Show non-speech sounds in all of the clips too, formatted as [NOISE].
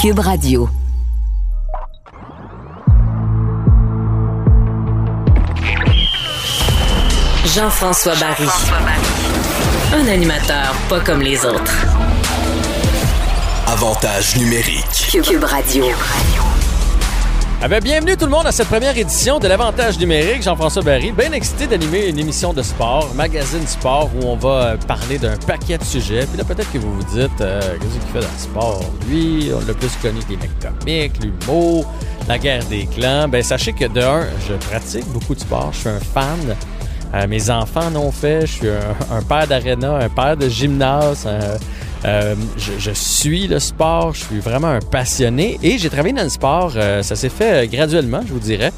Cube Radio. Jean-François Barry. Un animateur pas comme les autres. Avantage numérique. Cube Radio. Ah ben, bienvenue tout le monde à cette première édition de l'Avantage numérique. Jean-François Barry, bien excité d'animer une émission de sport, magazine sport, où on va parler d'un paquet de sujets. Puis là, peut-être que vous vous dites, euh, qu'est-ce qu'il fait dans le sport? Lui, on l'a plus connu des mecs comiques, l'humour, la guerre des clans. Ben, sachez que de un, je pratique beaucoup de sport, je suis un fan. Euh, mes enfants en ont fait, je suis un, un père d'aréna, un père de gymnase, un- euh, je, je suis le sport, je suis vraiment un passionné et j'ai travaillé dans le sport. euh, ça s'est fait euh, graduellement, je vous dirais.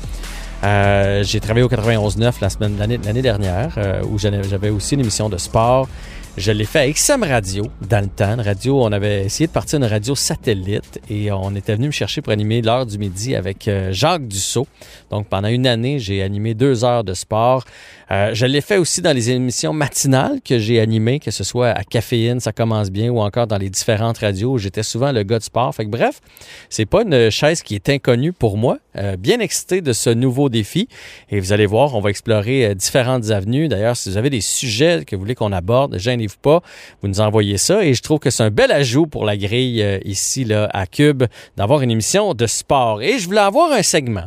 Euh, j'ai travaillé au 91.9 la semaine l'année dernière euh, où j'avais aussi une émission de sport. Je l'ai fait à XM Radio dans le temps. Radio, on avait essayé de partir une radio satellite et on était venu me chercher pour animer l'heure du midi avec euh, Jacques Dussault. Donc pendant une année, j'ai animé deux heures de sport. Euh, je l'ai fait aussi dans les émissions matinales que j'ai animées, que ce soit à Caféine, ça commence bien, ou encore dans les différentes radios où j'étais souvent le gars de sport. Fait que bref, c'est pas une chaise qui est inconnue pour moi. Euh, bien excité de ce nouveau défi. Et vous allez voir, on va explorer différentes avenues. D'ailleurs, si vous avez des sujets que vous voulez qu'on aborde, gênez-vous pas, vous nous envoyez ça. Et je trouve que c'est un bel ajout pour la grille euh, ici là, à Cube d'avoir une émission de sport. Et je voulais avoir un segment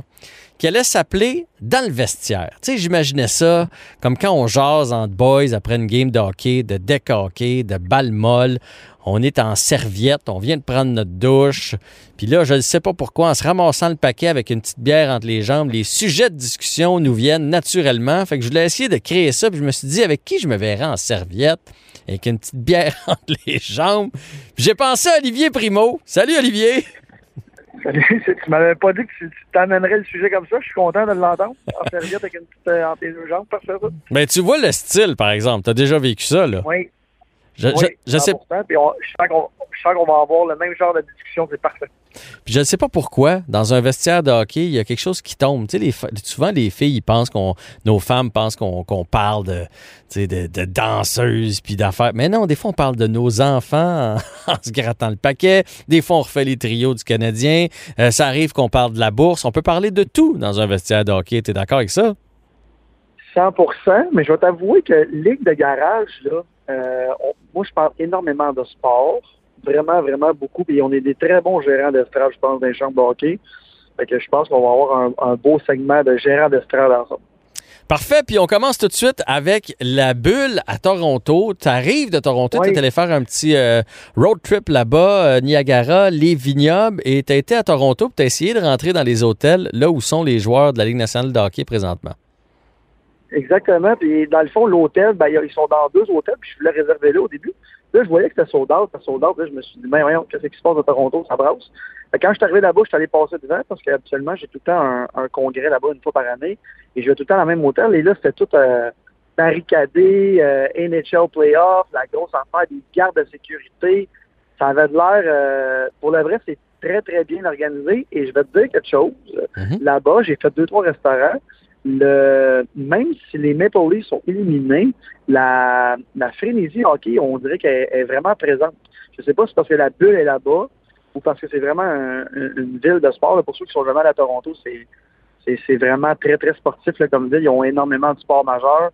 qui allait s'appeler Dans le vestiaire. Tu sais, j'imaginais ça comme quand on jase entre boys après une game de hockey, de deck hockey, de balle molle. On est en serviette, on vient de prendre notre douche. Puis là, je ne sais pas pourquoi, en se ramassant le paquet avec une petite bière entre les jambes, les sujets de discussion nous viennent naturellement. Fait que je voulais essayer de créer ça. Puis je me suis dit, avec qui je me verrais en serviette, avec une petite bière [LAUGHS] entre les jambes. J'ai pensé à Olivier Primo. Salut Olivier! Salut, [LAUGHS] tu m'avais pas dit que tu t'amènerais le sujet comme ça. Je suis content de l'entendre. En serviette avec une petite euh, entre les deux jambes, parfait ça. Ben, tu vois le style, par exemple. Tu as déjà vécu ça, là. Oui. Je, oui, je, je sais, 100%, Puis on- je sens qu'on je sens qu'on va avoir le même genre de discussion, c'est parfait. puis je ne sais pas pourquoi, dans un vestiaire de hockey, il y a quelque chose qui tombe. Tu sais, les, souvent, les filles, ils pensent qu'on, nos femmes pensent qu'on, parle de, tu sais, de, de danseuses puis d'affaires. Mais non, des fois, on parle de nos enfants en, [LAUGHS] en se grattant le paquet. Des fois, on refait les trios du Canadien. Euh, ça arrive qu'on parle de la bourse. On peut parler de tout dans un vestiaire de hockey. Tu es d'accord avec ça? 100% mais je vais t'avouer que Ligue de garage, là, euh, on- moi, je parle énormément de sport. Vraiment, vraiment beaucoup. Puis on est des très bons gérants d'estrade, je pense, dans les chambres de hockey. Fait que je pense qu'on va avoir un, un beau segment de gérants d'estrade ensemble. Parfait, puis on commence tout de suite avec la bulle à Toronto. Tu arrives de Toronto, Oui. tu es allé faire un petit euh, road trip là-bas, euh, Niagara, les vignobles, et tu as été à Toronto, tu as essayé de rentrer dans les hôtels, là où sont les joueurs de la Ligue nationale de hockey présentement. Exactement. Puis dans le fond, l'hôtel, ben, ils sont dans deux hôtels, puis je voulais réserver là au début. Là, je voyais que c'était sold out, c'était sold out. Là, je me suis dit, ben voyons, qu'est-ce qui se passe à Toronto, ça brasse. Quand je suis arrivé là-bas, je suis allé passer devant parce qu'habituellement, j'ai tout le temps un, un congrès là-bas une fois par année. Et je vais tout le temps dans le même hôtel. Et là, c'était tout euh, barricadé, euh, NHL playoff, la grosse affaire, des gardes de sécurité. Ça avait de l'air, euh, pour le vrai, c'est très, très bien organisé. Et je vais te dire quelque chose. Mhm. Là-bas, j'ai fait deux, trois restaurants. Le, même si les Maple Leafs sont éliminés, la, la frénésie hockey, on dirait qu'elle est vraiment présente. Je sais pas si c'est parce que la bulle est là-bas ou parce que c'est vraiment un- un- une ville de sport. Pour ceux qui sont jamais allés à Toronto, c'est vraiment très, très sportif là, comme ville. Ils ont énormément de sports majeurs.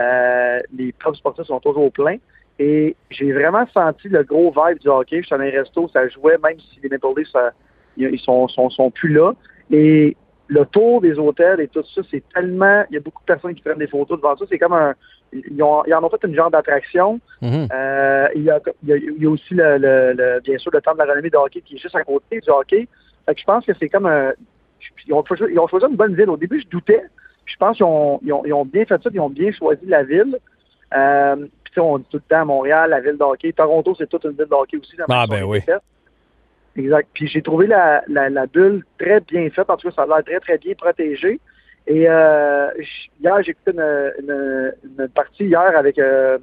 Euh, les clubs sportifs sont toujours pleins. Et j'ai vraiment senti le gros vibe du hockey. Je suis allé à un resto, ça jouait, même si les Maple Leafs, ça- ils sont, sont, sont plus là. Et le tour des hôtels et tout ça, c'est tellement. Il y a beaucoup de personnes qui prennent des photos devant ça. C'est comme un. Ils, ont, ils en ont fait une genre d'attraction. Mhm. Euh, il, y a, il, y a, il y a aussi, le, le, le- bien sûr, le temple de la renommée de hockey qui est juste à côté du hockey. Fait que je pense que c'est comme un. Ils ont, choisi, ils ont choisi une bonne ville. Au début, je doutais. Puis Je pense qu'ils ont, ils ont, ils ont bien fait ça. Ils ont bien choisi la ville. Euh, puis on dit tout le temps Montréal, la ville de hockey. Toronto, c'est toute une ville de hockey aussi. la Ah, ben oui. Exact. Puis j'ai trouvé la, la, la bulle très bien faite. En tout cas, ça a l'air très, très bien protégé. Et euh, hier, j'ai écouté une, une, une partie hier avec euh,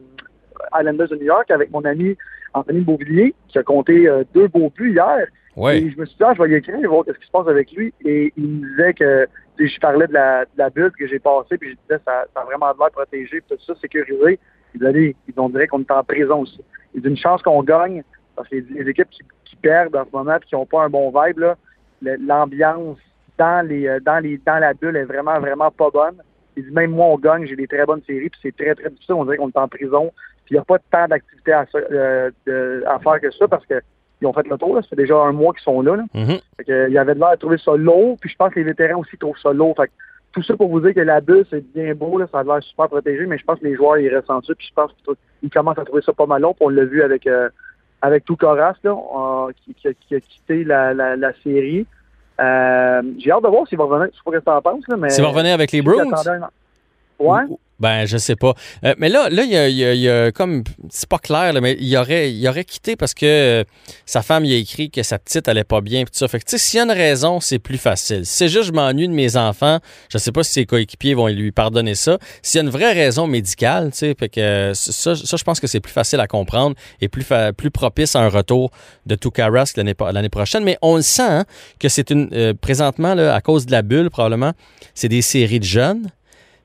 Islanders de New York avec mon ami Anthony Beauvillier, qui a compté euh, deux beaux buts hier. Oui. Et je me suis dit, ah, je vais y écrire, voir ce qui se passe avec lui. Et il me disait que tu sais, je parlais de la, de la bulle que j'ai passée, puis je disais, ça, ça a vraiment l'air protégé, puis tout ça, sécurisé. Il dit, allez, on dirait qu'on est en prison aussi. Il dit, une chance qu'on gagne, Parce que les, équipes qui, perdent en ce moment et qui n'ont pas un bon vibe, l'ambiance dans les euh, dans les dans la bulle est vraiment, vraiment pas bonne. même moi, on gagne, j'ai des très bonnes séries, puis c'est très, très difficile. On dirait qu'on est en prison. Puis il n'y a pas tant d'activités à, euh, à, faire que ça parce qu'ils ont fait le tour. Là. Ça fait déjà un mois qu'ils sont là. là. Mm-hmm. il y avait de l'air de trouver ça lourd. Puis je pense que les vétérans aussi trouvent ça lourd. Fait tout ça pour vous dire que la bulle, c'est bien beau, là, ça a l'air super protégé, mais je pense que les joueurs, ils ressentent ça, puis je pense qu'ils commencent à trouver ça pas mal long, puis on l'a vu avec euh, avec Toukaras, là, euh, qui, a quitté la, la, série. Euh, j'ai hâte de voir s'il va revenir, je sais pas ce que tu en penses, là, mais... S'il va revenir avec les Bruins? Ouais. Ben, je sais pas. Euh, mais là, là, il y a, comme. C'est pas clair, mais il aurait, il aurait quitté parce que euh, sa femme il a écrit que sa petite allait pas bien. Tout ça. Fait que, tu sais, s'il y a une raison, c'est plus facile. Si c'est juste je m'ennuie de mes enfants, je sais pas si ses coéquipiers vont lui pardonner ça. S'il y a une vraie raison médicale, tu sais, fait que ça, ça, je pense que c'est plus facile à comprendre et plus, plus propice à un retour de Tukaras l'année prochaine. Mais on le sent hein, que c'est une. Euh, présentement, là, à cause de la bulle, probablement, c'est des séries de jeunes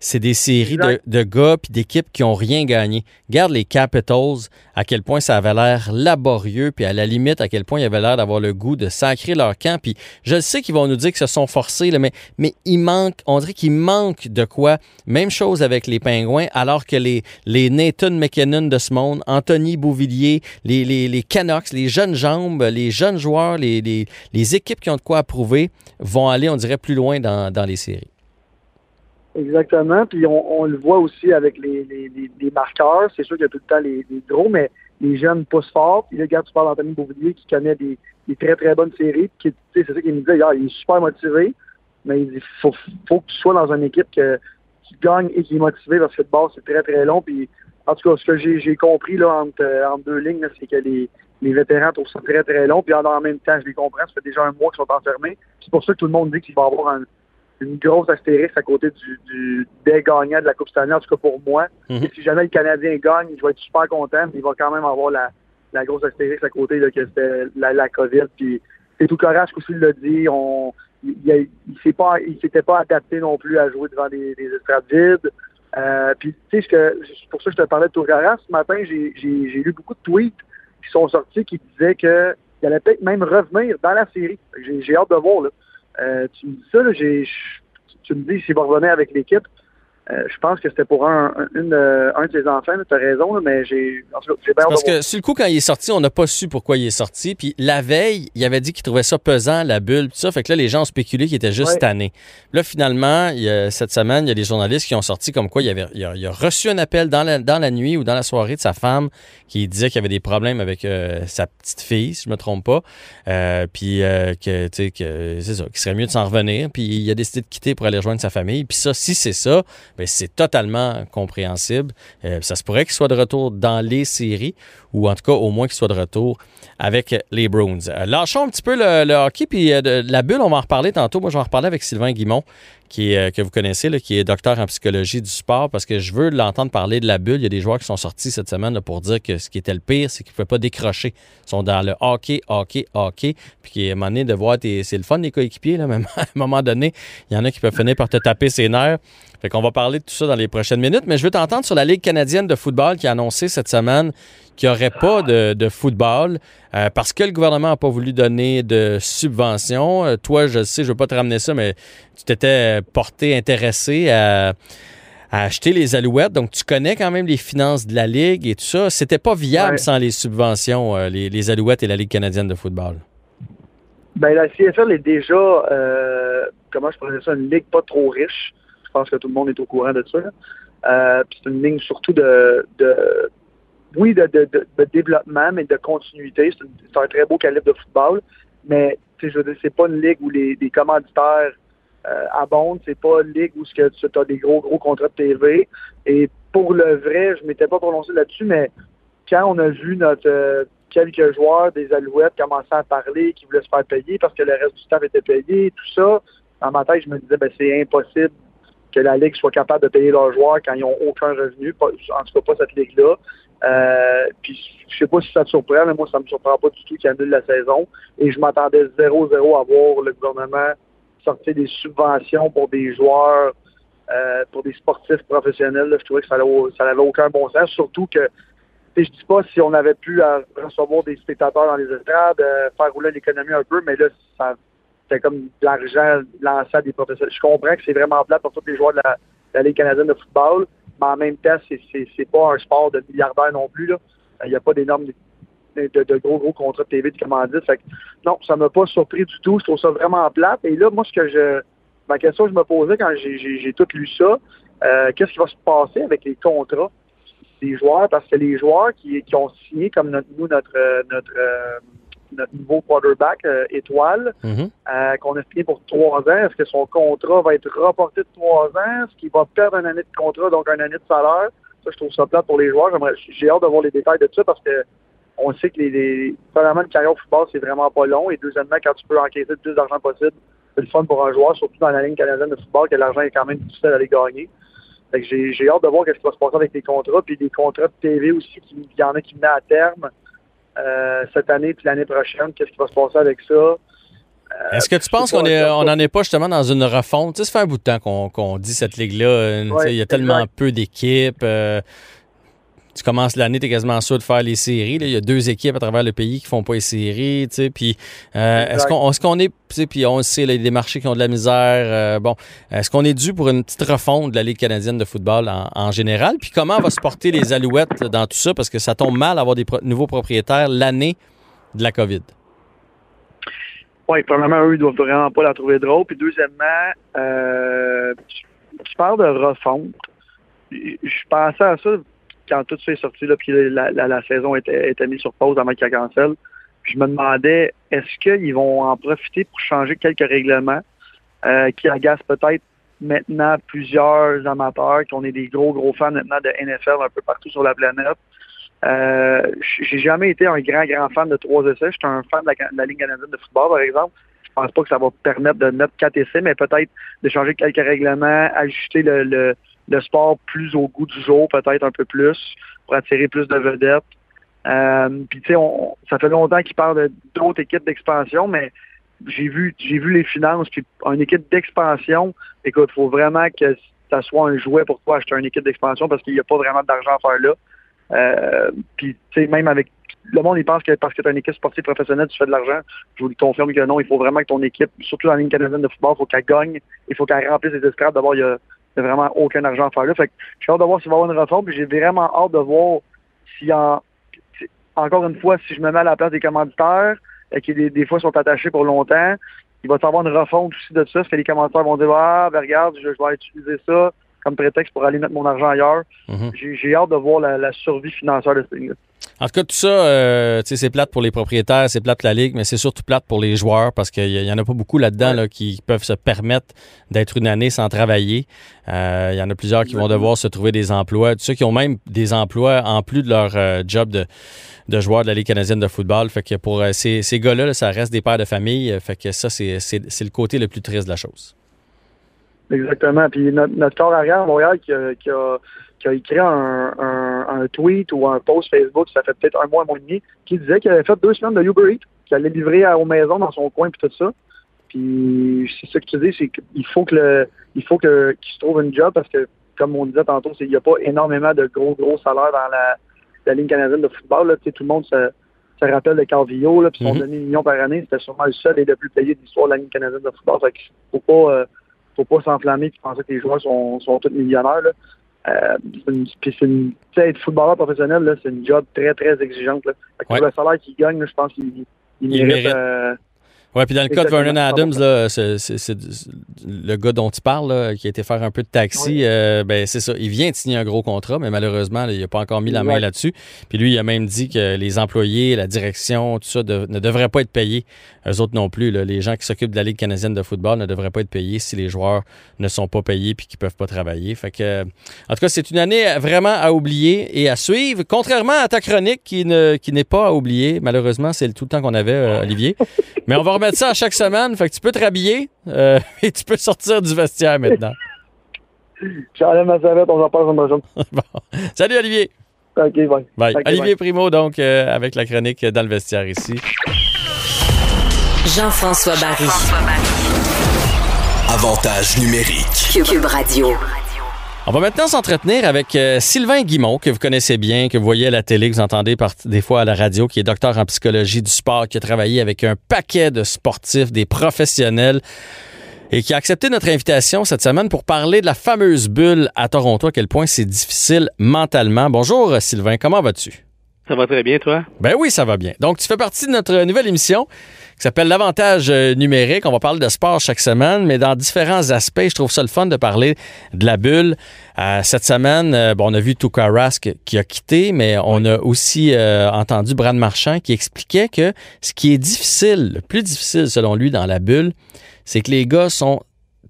c'est des séries de, de, gars puis d'équipes qui ont rien gagné. Garde les Capitals, à quel point ça avait l'air laborieux, puis à la limite, à quel point il avait l'air d'avoir le goût de sacrer leur camp. Puis je sais qu'ils vont nous dire que se sont forcés, là, mais, mais il manque, on dirait qu'il manque de quoi. Même chose avec les Pingouins, alors que les, les Nathan McKinnon de ce monde, Anthony Bouvillier, les, les, les Canucks, les jeunes jambes, les jeunes joueurs, les, les, les équipes qui ont de quoi approuver vont aller, on dirait, plus loin dans, dans les séries. Exactement. Puis on, le voit aussi avec les, les, marqueurs. C'est sûr qu'il y a tout le temps les, gros, mais les jeunes poussent fort. Puis là, regarde, tu parles d'Anthony Beauvillier qui connaît des, très, très bonnes séries. Qui, c'est ça qu'il me hier. Il est super motivé, mais il dit faut, faut que tu sois dans une équipe qui gagne et qui est motivée parce que le base, c'est très, très long. Puis en tout cas, ce que j'ai compris là, entre, entre deux lignes, c'est que les, les vétérans trouvent ça très, très long. Puis en même temps, je les comprends, ça fait déjà un mois qu'ils sont enfermés. C'est pour ça que tout le monde dit qu'il va avoir un une grosse astérisque à côté du, du, des gagnants de la Coupe Stanley, en tout cas pour moi. Mhm. si jamais le Canadien gagne, je vais être super content, mais il va quand même avoir la, la grosse astérisque à côté là, que c'était la, la COVID. Puis c'est tout correct, aussi l'a dit, on il, il, s'est pas il s'était pas adapté non plus à jouer devant des, des estrades vides. Euh, puis tu sais, c'est pour ça que je te parlais de Tourgaras. Ce matin, j'ai lu beaucoup de tweets qui sont sortis qui disaient qu'il allait peut-être même revenir dans la série. J'ai hâte de voir là. Euh, tu me dis ça, là, j'ai, tu me dis s'il va revenir avec l'équipe. Euh, je pense que c'était pour un, une, euh, un de ses enfants, tu as raison, mais j'ai Parce que sur le coup, quand il est sorti, on n'a pas su pourquoi il est sorti. Puis la veille, il avait dit qu'il trouvait ça pesant, la bulle, tout ça. Fait que là, les gens ont spéculé qu'il était juste tanné. Là, finalement, il cette semaine, il y a des journalistes qui ont sorti comme quoi il, avait, il, a, reçu un appel dans la, dans la nuit ou dans la soirée de sa femme qui disait qu'il avait des problèmes avec euh, sa petite fille, si je me trompe pas. puis que, tu sais, que c'est ça, qu'il serait mieux de s'en revenir. Puis il a décidé de quitter pour aller rejoindre sa famille. Puis ça, si c'est ça, c'est totalement compréhensible. Euh, ça se pourrait qu'il soit de retour dans les séries, ou en tout cas au moins qu'il soit de retour avec les Bruins. Euh, lâchons un petit peu le, hockey, puis euh, la bulle, on va en reparler tantôt. Moi, je vais en reparler avec Sylvain Guimont, qui que vous connaissez, qui est docteur en psychologie du sport, parce que je veux l'entendre parler de la bulle. Il y a des joueurs qui sont sortis cette semaine pour dire que ce qui était le pire, c'est qu'ils ne pouvaient pas décrocher. Ils sont dans le hockey, hockey, hockey, puis à un moment de voir, c'est le fun des coéquipiers, là, [LAUGHS] mais à un moment donné, il y en a qui peuvent finir par te taper ses nerfs. Fait qu'on va parler de tout ça dans les prochaines minutes, mais je veux t'entendre sur la Ligue canadienne de football qui a annoncé cette semaine qu'il n'y aurait pas de, football euh, parce que le gouvernement n'a pas voulu donner de subventions. Euh, toi, je sais, je ne veux pas te ramener ça, mais tu t'étais porté intéressé à, acheter les alouettes. Donc, tu connais quand même les finances de la Ligue et tout ça. C'était pas viable sans les subventions, euh, les, alouettes et la Ligue canadienne de football. Ben, la CFL est déjà, comment je pourrais dire ça, une ligue pas trop riche. Je pense que tout le monde est au courant de ça. Euh, c'est une ligne surtout de, oui, de, développement, mais de continuité. C'est un très beau calibre de football. Mais je veux dire, c'est pas une ligue où les, commanditaires euh, abondent. C'est pas une ligue où tu as des gros, gros contrats de TV. Et pour le vrai, je m'étais pas prononcé là-dessus, mais quand on a vu notre euh, quelques joueurs des Alouettes commencer à parler, qui voulaient se faire payer parce que le reste du staff était payé, tout ça, dans ma tête, je me disais, ben, c'est impossible que la Ligue soit capable de payer leurs joueurs quand ils n'ont aucun revenu, en tout cas pas cette Ligue-là. Euh, puis je sais pas si ça te surprend, mais moi ça me surprend pas du tout qu'ils annulent la saison. Et je m'attendais 0-0 à voir le gouvernement sortir des subventions pour des joueurs, euh, pour des sportifs professionnels. Je trouvais que ça n'avait aucun bon sens, surtout que je dis pas si on avait pu euh, recevoir des spectateurs dans les estrades, euh, faire rouler l'économie un peu, mais là, ça c'était comme de l'argent lancé à des professionnels. Je comprends que c'est vraiment plat pour tous les joueurs de la, Ligue canadienne de football, mais en même temps, c'est, pas un sport de milliardaires non plus. Là. Il n'y a pas d'énormes de, de, gros, gros contrats de TV de commandite. Fait que, non, ça m'a pas surpris du tout. Je trouve ça vraiment plate. Et là, moi, ce que je. Ma question que je me posais quand j'ai, tout lu ça, euh, qu'est-ce qui va se passer avec les contrats des joueurs? Parce que les joueurs qui, qui ont signé comme notre, nous, notre, notre, euh, notre nouveau quarterback étoile, mhm. qu'on a signé pour trois ans, est-ce que son contrat va être reporté de trois ans? Est-ce qu'il va perdre une année de contrat, donc une année de salaire? Ça, je trouve ça plate pour les joueurs. J'ai hâte de voir les détails de ça parce que on sait que les, les premièrement, une carrière au football, c'est vraiment pas long. Et deuxièmement, quand tu peux encaisser le plus d'argent possible, c'est le fun pour un joueur, surtout dans la ligne canadienne de football, que l'argent est quand même difficile à aller gagner. j'ai hâte de voir ce qui va se passer avec les contrats, puis des contrats de TV aussi, il y en a qui venaient à terme euh, cette année puis l'année prochaine. Qu'est-ce qui va se passer avec ça? Euh, Est-ce que tu penses qu'on n'en est pas justement dans une refonte? Tu sais, ça fait un bout de temps qu'on dit cette ligue-là. Euh, il y a tellement peu d'équipes tu commences l'année, tu es quasiment sûr de faire les séries. Il y a deux équipes à travers le pays qui font pas les séries. Puis euh, est-ce qu'on est, qu'on est puis on sait, là, il y a des marchés qui ont de la misère. Euh, bon, est-ce qu'on est dû pour une petite refonte de la Ligue canadienne de football en, général? Puis comment va se porter les Alouettes dans tout ça? Parce que ça tombe mal d'avoir des nouveaux propriétaires l'année de la COVID. Oui, premièrement, eux, ils doivent vraiment pas la trouver drôle. Puis deuxièmement, euh, tu, parles de refonte. Je pensais à ça quand tout ça est sorti, là, puis la, saison était, mise sur pause avant qu'il je me demandais, est-ce qu'ils vont en profiter pour changer quelques règlements euh, qui agacent peut-être maintenant plusieurs amateurs, qu'on est des gros, gros fans maintenant de NFL un peu partout sur la planète. Euh, j'ai jamais été un grand, grand fan de trois essais. Je suis un fan de la, Ligue canadienne de football, par exemple. Je pense pas que ça va permettre de mettre quatre essais, mais peut-être de changer quelques règlements, ajuster le sport plus au goût du jour, peut-être un peu plus, pour attirer plus de vedettes. Euh, puis tu sais, ça fait longtemps qu'il parle d'autres équipes d'expansion, mais j'ai vu j'ai vu les finances, puis une équipe d'expansion, écoute, faut vraiment que ça soit un jouet pour toi acheter une équipe d'expansion parce qu'il n'y a pas vraiment d'argent à faire là. Euh, puis tu sais, même avec le monde, il pense que parce que tu as une équipe sportive professionnelle, tu fais de l'argent. Je vous confirme que non, il faut vraiment que ton équipe, surtout dans la ligne canadienne de football, il faut qu'elle gagne, il faut qu'elle remplisse les estrades. D'abord, il y a il n'y a vraiment aucun argent à faire là. Fait que j'ai hâte de voir s'il va y avoir une réforme. Puis j'ai vraiment hâte de voir si en, encore une fois, si je me mets à la place des commanditaires, et qui des, des fois sont attachés pour longtemps, il va y avoir une refonte aussi de ça. Parce que les commanditaires vont dire Ah, ben regarde, je, vais utiliser ça comme prétexte pour aller mettre mon argent ailleurs. Mm-hmm. J'ai hâte de voir la, survie financière de ce là en tout cas, tout ça, euh, c'est plate pour les propriétaires, c'est plate pour la Ligue, mais c'est surtout plate pour les joueurs parce qu'il y, en a pas beaucoup là-dedans qui peuvent se permettre d'être une année sans travailler. Euh, il y en a plusieurs qui vont devoir se trouver des emplois. Ceux qui ont même des emplois en plus de leur euh, job de, de joueur de la Ligue canadienne de football. Fait que pour ces, ces gars-là, ça reste des pères de famille. Fait que ça, c'est le côté le plus triste de la chose. Exactement. Puis notre, notre corps arrière à Montréal qui a qui a écrit un, tweet ou un post Facebook, ça fait peut-être un mois, un mois et demi, qui disait qu'il avait fait deux semaines de Uber Eats, qu'il allait livrer aux maisons dans son coin puis tout ça. Puis c'est ce que tu dis, c'est qu'il faut que le, il faut que qu'il se trouve une job parce que, comme on disait tantôt, il n'y a pas énormément de gros, gros salaires dans la, la ligne canadienne de football. Là. Tout le monde se, se rappelle de Carvillo, là, puis son mm-hmm. demi million par année, c'était sûrement le seul et le plus payé de l'histoire de la ligne canadienne de football. Fait qu'il faut pas, euh, faut pas s'enflammer et penser que les joueurs sont, sont tous millionnaires. Là. Euh, c'est une, être footballeur professionnel, c'est une job très, très exigeante. Là. le salaire qu'il gagne, je pense qu'il mérite. Euh, oui, puis dans le cas de Vernon Adams, c'est le gars dont tu parles, qui a été faire un peu de taxi, euh, ben c'est ça. Il vient de signer un gros contrat, mais malheureusement, il n'a pas encore mis la main là-dessus. Puis lui, il a même dit que les employés, la direction, tout ça, ne devraient pas être payés. Eux autres non plus. Les gens qui s'occupent de la Ligue canadienne de football ne devraient pas être payés si les joueurs ne sont pas payés puis qu'ils peuvent pas travailler. Fait que, en tout cas, c'est une année vraiment à oublier et à suivre. Contrairement à ta chronique qui ne qui n'est pas à oublier, malheureusement, c'est tout le temps qu'on avait, euh, Olivier. [LAUGHS] Mais on va mettre ça à chaque semaine. Fait que tu peux te rhabiller euh, [LAUGHS] et tu peux sortir du vestiaire maintenant. J'enlève ma serviette, on en parle prochaine. bon. Salut Olivier. OK, bye. bye. Olivier Primo, donc, euh, avec la chronique dans le vestiaire ici. Jean-François Barry. Avantage numérique. Cube Radio. On va maintenant s'entretenir avec euh, Sylvain Guimont, que vous connaissez bien, que vous voyez à la télé, que vous entendez par, des fois à la radio, qui est docteur en psychologie du sport, qui a travaillé avec un paquet de sportifs, des professionnels, et qui a accepté notre invitation cette semaine pour parler de la fameuse bulle à Toronto, à quel point c'est difficile mentalement. Bonjour Sylvain, comment vas-tu? Ça va très bien, toi? Ben oui, ça va bien. Donc, tu fais partie de notre nouvelle émission qui s'appelle L'avantage euh, numérique. On va parler de sport chaque semaine, mais dans différents aspects. Je trouve ça le fun de parler de la bulle. Euh, cette semaine, euh, bon, on a vu Tuka Rask qui a quitté, mais on a aussi entendu Brad Marchand qui expliquait que ce qui est difficile, le plus difficile selon lui dans la bulle, c'est que les gars sont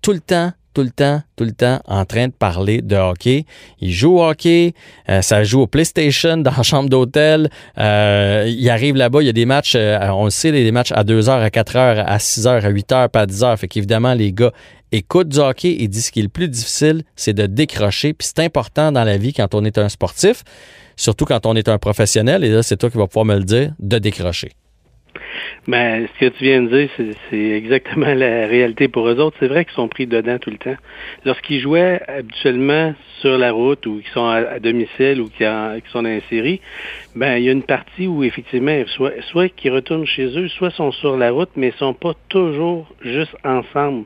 tout le temps tout le temps, tout le temps en train de parler de hockey. Ils jouent au hockey, euh, ça joue au PlayStation dans la chambre d'hôtel. Euh, ils arrivent là-bas, il y a des matchs, euh, on le sait, des matchs à 2h, à 4h, à 6h, à 8h, pas à 10h. Fait qu'évidemment, les gars écoutent du hockey et disent ce qui est le plus difficile, c'est de décrocher. Puis c'est important dans la vie quand on est un sportif, surtout quand on est un professionnel, et là, c'est toi qui vas pouvoir me le dire, de décrocher. Ben, ce que tu viens de dire, c'est exactement [LAUGHS] la réalité pour eux autres. C'est vrai qu'ils sont pris dedans tout le temps. Lorsqu'ils jouaient habituellement sur la route ou qu'ils sont à, domicile ou qu'ils sont dans une série, ben, il y a une partie où effectivement, soit, soit qu'ils retournent chez eux, soit sont sur la route, mais ils sont pas toujours juste ensemble.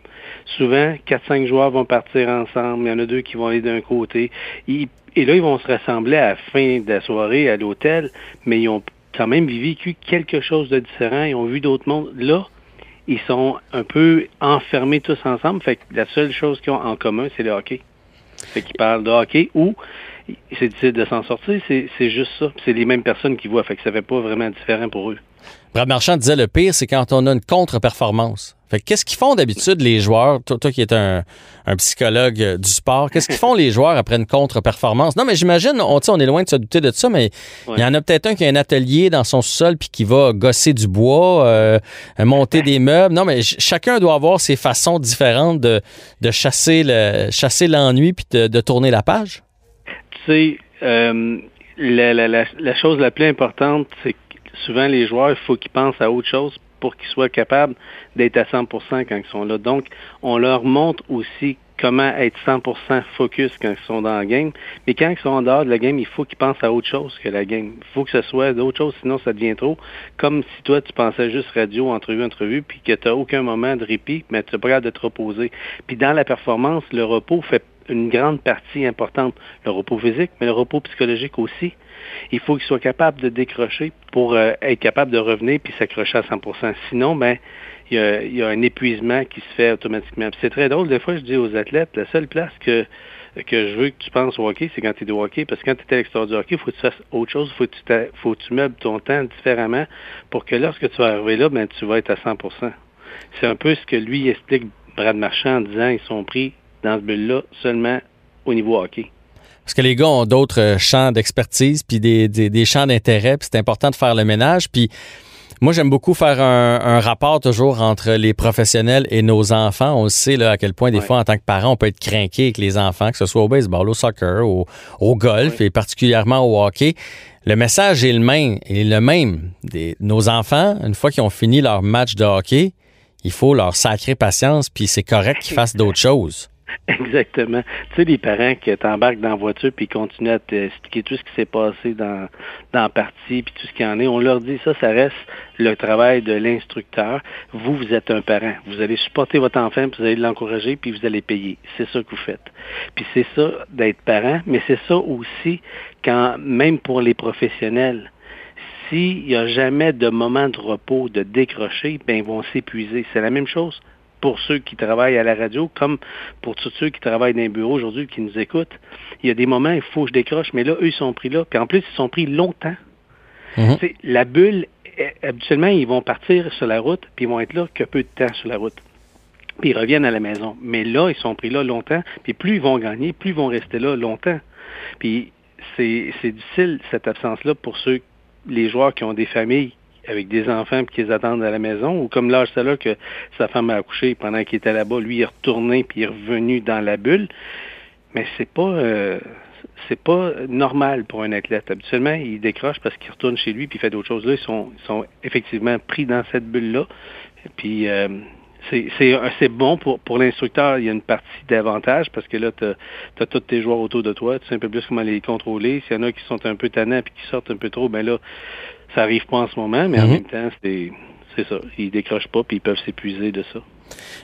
Souvent, quatre, cinq joueurs vont partir ensemble. Il y en a deux qui vont aller d'un côté. et là, ils vont se rassembler à la fin de la soirée à l'hôtel, mais ils ont quand même vécu quelque chose de différent. Ils ont vu d'autres mondes. Là, ils sont un peu enfermés tous ensemble. Fait que la seule chose qu'ils ont en commun, c'est le hockey. Fait qu'ils parlent de hockey ou c'est difficile de s'en sortir, c'est juste ça. C'est les mêmes personnes qui voient. Fait que ça fait pas vraiment différent pour eux. Brad Marchand disait le pire, c'est quand on a une contre-performance. Fait qu'est-ce qu'ils font d'habitude les joueurs, toi, qui es un, psychologue euh, du sport, qu'est-ce qu'ils font les joueurs après une contre-performance? Non, mais j'imagine, on, on est loin de se douter de ça, mais il y en a peut-être un qui a un atelier dans son sol puis qui va gosser du bois, euh, monter des meubles. Non, mais chacun doit avoir ses façons différentes de, chasser le chasser l'ennui puis de, tourner la page. Tu sais, euh, la, la chose la plus importante, c'est que souvent les joueurs, il faut qu'ils pensent à autre chose pour qu'ils soient capables d'être à 100% quand ils sont là. Donc, on leur montre aussi comment être 100% focus quand ils sont dans la game. Mais quand ils sont en dehors de la game, il faut qu'ils pensent à autre chose que la game. Il faut que ce soit d'autre chose, sinon ça devient trop. Comme si toi, tu pensais juste radio, entrevue, entrevue, puis que tu n'as aucun moment de répit, mais tu n'as pas de te reposer. Puis dans la performance, le repos fait une grande partie importante. Le repos physique, mais le repos psychologique aussi il faut qu'il soit capable de décrocher pour euh, être capable de revenir puis s'accrocher à 100% Sinon, ben, il y, a, un épuisement qui se fait automatiquement. c'est très drôle, des fois, je dis aux athlètes, la seule place que je veux que tu penses au hockey, c'est quand tu es au hockey, parce que quand tu es à l'extérieur du hockey, il faut que tu fasses autre chose, il faut, que tu meubles ton temps différemment pour que lorsque tu vas arriver là, ben, tu vas être à 100% C'est un peu ce que lui explique Brad Marchand en disant ils sont pris dans ce bulle-là seulement au niveau hockey. Parce que les gars ont d'autres euh, champs d'expertise, puis des, champs d'intérêt, puis c'est important de faire le ménage. Puis moi, j'aime beaucoup faire un, rapport toujours entre les professionnels et nos enfants. On sait là, à quel point, des fois, en tant que parent, on peut être craqué avec les enfants, que ce soit au baseball, au soccer, au, golf et particulièrement au hockey. Le message est le même. Est le même. nos enfants, une fois qu'ils ont fini leur match de hockey, il faut leur sacrer patience, puis c'est correct qu'ils [LAUGHS] fassent d'autres choses. [LAUGHS] Exactement. Tu sais, les parents qui t'embarquent dans la voiture puis continuent à t'expliquer tout ce qui s'est passé dans, dans la partie puis tout ce qu'il y en est, on leur dit ça, ça reste le travail de l'instructeur. Vous, vous êtes un parent. Vous allez supporter votre enfant, puis vous allez l'encourager, puis vous allez payer. C'est ça que vous faites. Puis c'est ça d'être parent, mais c'est ça aussi quand, même pour les professionnels, s'il n'y a jamais de moment de repos, de décrocher, ben ils vont s'épuiser. C'est la même chose pour ceux qui travaillent à la radio, comme pour tous ceux qui travaillent dans un bureau aujourd'hui, qui nous écoutent. Il y a des moments, il faut que je décroche, mais là, eux, ils sont pris là. Puis en plus, ils sont pris longtemps. Mhm. La bulle, eh, habituellement, ils vont partir sur la route, puis ils vont être là que peu de temps sur la route. Puis ils reviennent à la maison. Mais là, ils sont pris là longtemps. Puis plus ils vont gagner, plus ils vont rester là longtemps. Puis c'est difficile, cette absence-là, pour ceux, les joueurs qui ont des familles avec des enfants qui les attendent à la maison, ou comme l'âge là que sa femme a accouché pendant qu'il était là-bas, lui il est retourné puis il est revenu dans la bulle. Mais c'est pas euh, c'est pas normal pour un athlète. Habituellement, il décroche parce qu'il retourne chez lui puis il fait d'autres choses. Là, ils sont, ils sont effectivement pris dans cette bulle-là. Puis euh, c'est bon pour, pour l'instructeur. Il y a une partie d'avantage parce que là, tu as, tous tes joueurs autour de toi. Tu sais un peu plus comment les contrôler. S'il y en a qui sont un peu tannants et qui sortent un peu trop, ben là, ça arrive pas en ce moment, mais en mhm. même temps, c'est ça. Ils décrochent pas puis ils peuvent s'épuiser de ça.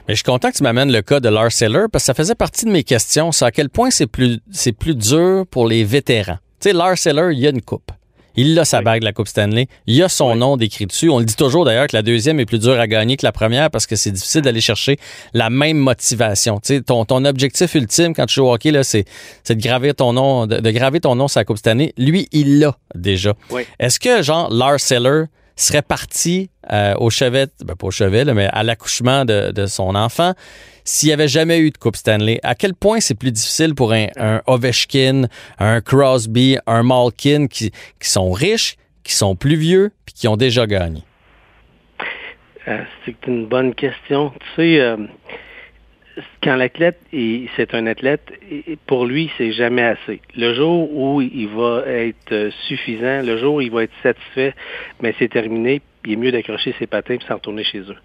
Mais je suis content que tu m'amènes le cas de Lars Seller parce que ça faisait partie de mes questions. C'est à quel point c'est plus, c'est plus dur pour les vétérans. Tu sais, Lars Seller, il y a une coupe. Il a sa bague de la Coupe Stanley. Il a son nom décrit dessus. On le dit toujours d'ailleurs que la deuxième est plus dure à gagner que la première parce que c'est difficile d'aller chercher la même motivation. Tu sais, ton, ton objectif ultime quand tu joues au hockey, là, c'est, de graver ton nom, de, graver ton nom sur la Coupe Stanley. Lui, il l'a déjà. Est-ce que, genre, Lars Seller serait parti euh, au chevet, ben pas au chevet, mais à l'accouchement de, son enfant, s'il n'y avait jamais eu de Coupe Stanley, à quel point c'est plus difficile pour un, Ovechkin, un Crosby, un Malkin qui, qui, sont riches, qui sont plus vieux, puis qui ont déjà gagné? Euh, c'est une bonne question. Tu sais, euh, quand l'athlète, c'est un athlète, pour lui, c'est jamais assez. Le jour où il va être suffisant, le jour où il va être satisfait, mais ben, c'est terminé, il est mieux d'accrocher ses patins et s'en retourner chez eux.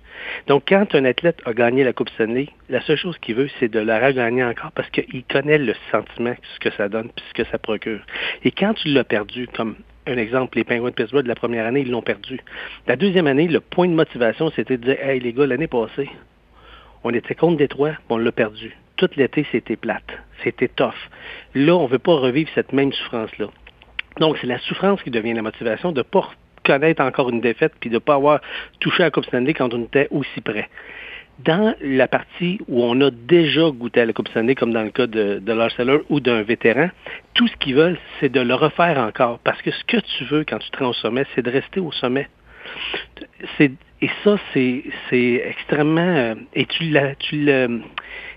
Donc, quand un athlète a gagné la Coupe Stanley, la seule chose qu'il veut, c'est de la regagner encore parce qu'il connaît le sentiment, ce que ça donne, puis ce que ça procure. Et quand tu l'as perdu, comme un exemple, les Penguins de Pittsburgh de la première année, ils l'ont perdu. La deuxième année, le point de motivation, c'était de dire, hey les gars, l'année passée, on était contre Détroit, on l'a perdu. Tout l'été, c'était plate. C'était tough. Là, on ne veut pas revivre cette même souffrance-là. Donc, c'est la souffrance qui devient la motivation de ne pas connaître encore une défaite puis de ne pas avoir touché à la Coupe Stanley quand on était aussi près. Dans la partie où on a déjà goûté à la Coupe Stanley, comme dans le cas de, de ou d'un vétéran, tout ce qu'ils veulent, c'est de le refaire encore. Parce que ce que tu veux quand tu te rends au sommet, c'est de rester au sommet. C'est et ça, c'est, c'est extrêmement. Euh, et tu l'as, tu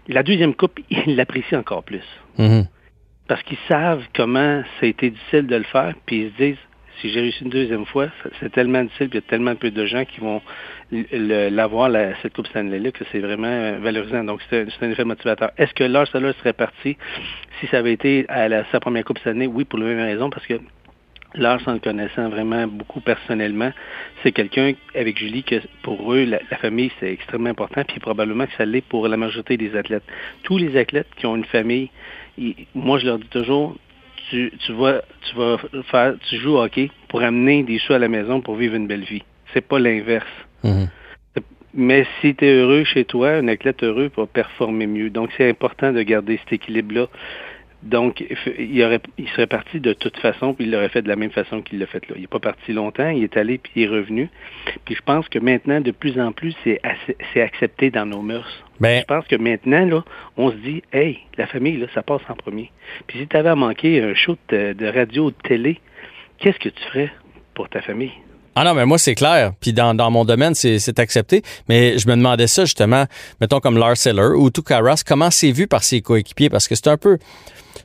la deuxième coupe, [LAUGHS] ils l'apprécient encore plus. Mm-hmm. Parce qu'ils savent comment ça a été difficile de le faire, puis ils se disent si j'ai réussi une deuxième fois, c'est tellement difficile, puis il y a tellement peu de gens qui vont l'avoir, cette Coupe Stanley-là, que c'est vraiment euh, valorisant. Donc, c'est un, effet motivateur. Est-ce que Lars Seller serait parti si ça avait été à sa première Coupe Stanley? Oui, pour la même raison, parce que Lars, en le connaissant vraiment beaucoup personnellement, c'est quelqu'un avec Julie que pour eux, la, famille, c'est extrêmement important, puis probablement que ça l'est pour la majorité des athlètes. Tous les athlètes qui ont une famille, moi je leur dis toujours, tu, tu vas tu vas faire tu joues au hockey pour amener des sous à la maison pour vivre une belle vie. C'est pas l'inverse. Mhm. Mais si tu es heureux chez toi, un athlète heureux va performer mieux. Donc c'est important de garder cet équilibre-là. Donc, il, aurait, il serait parti de toute façon, puis il l'aurait fait de la même façon qu'il l'a fait là. Il n'est pas parti longtemps, il est allé, puis il est revenu. Puis je pense que maintenant, de plus en plus, c'est, accepté dans nos mœurs. Ben, je pense que maintenant, là, on se dit, hey, la famille, là, ça passe en premier. Puis si tu avais à manquer un show de, de radio ou de télé, qu'est-ce que tu ferais pour ta famille? Ah non, mais moi, c'est clair. Puis dans, dans mon domaine, c'est accepté. Mais je me demandais ça, justement, mettons comme Lars Seller ou Tukaras, comment c'est vu par ses coéquipiers? Parce que c'est un peu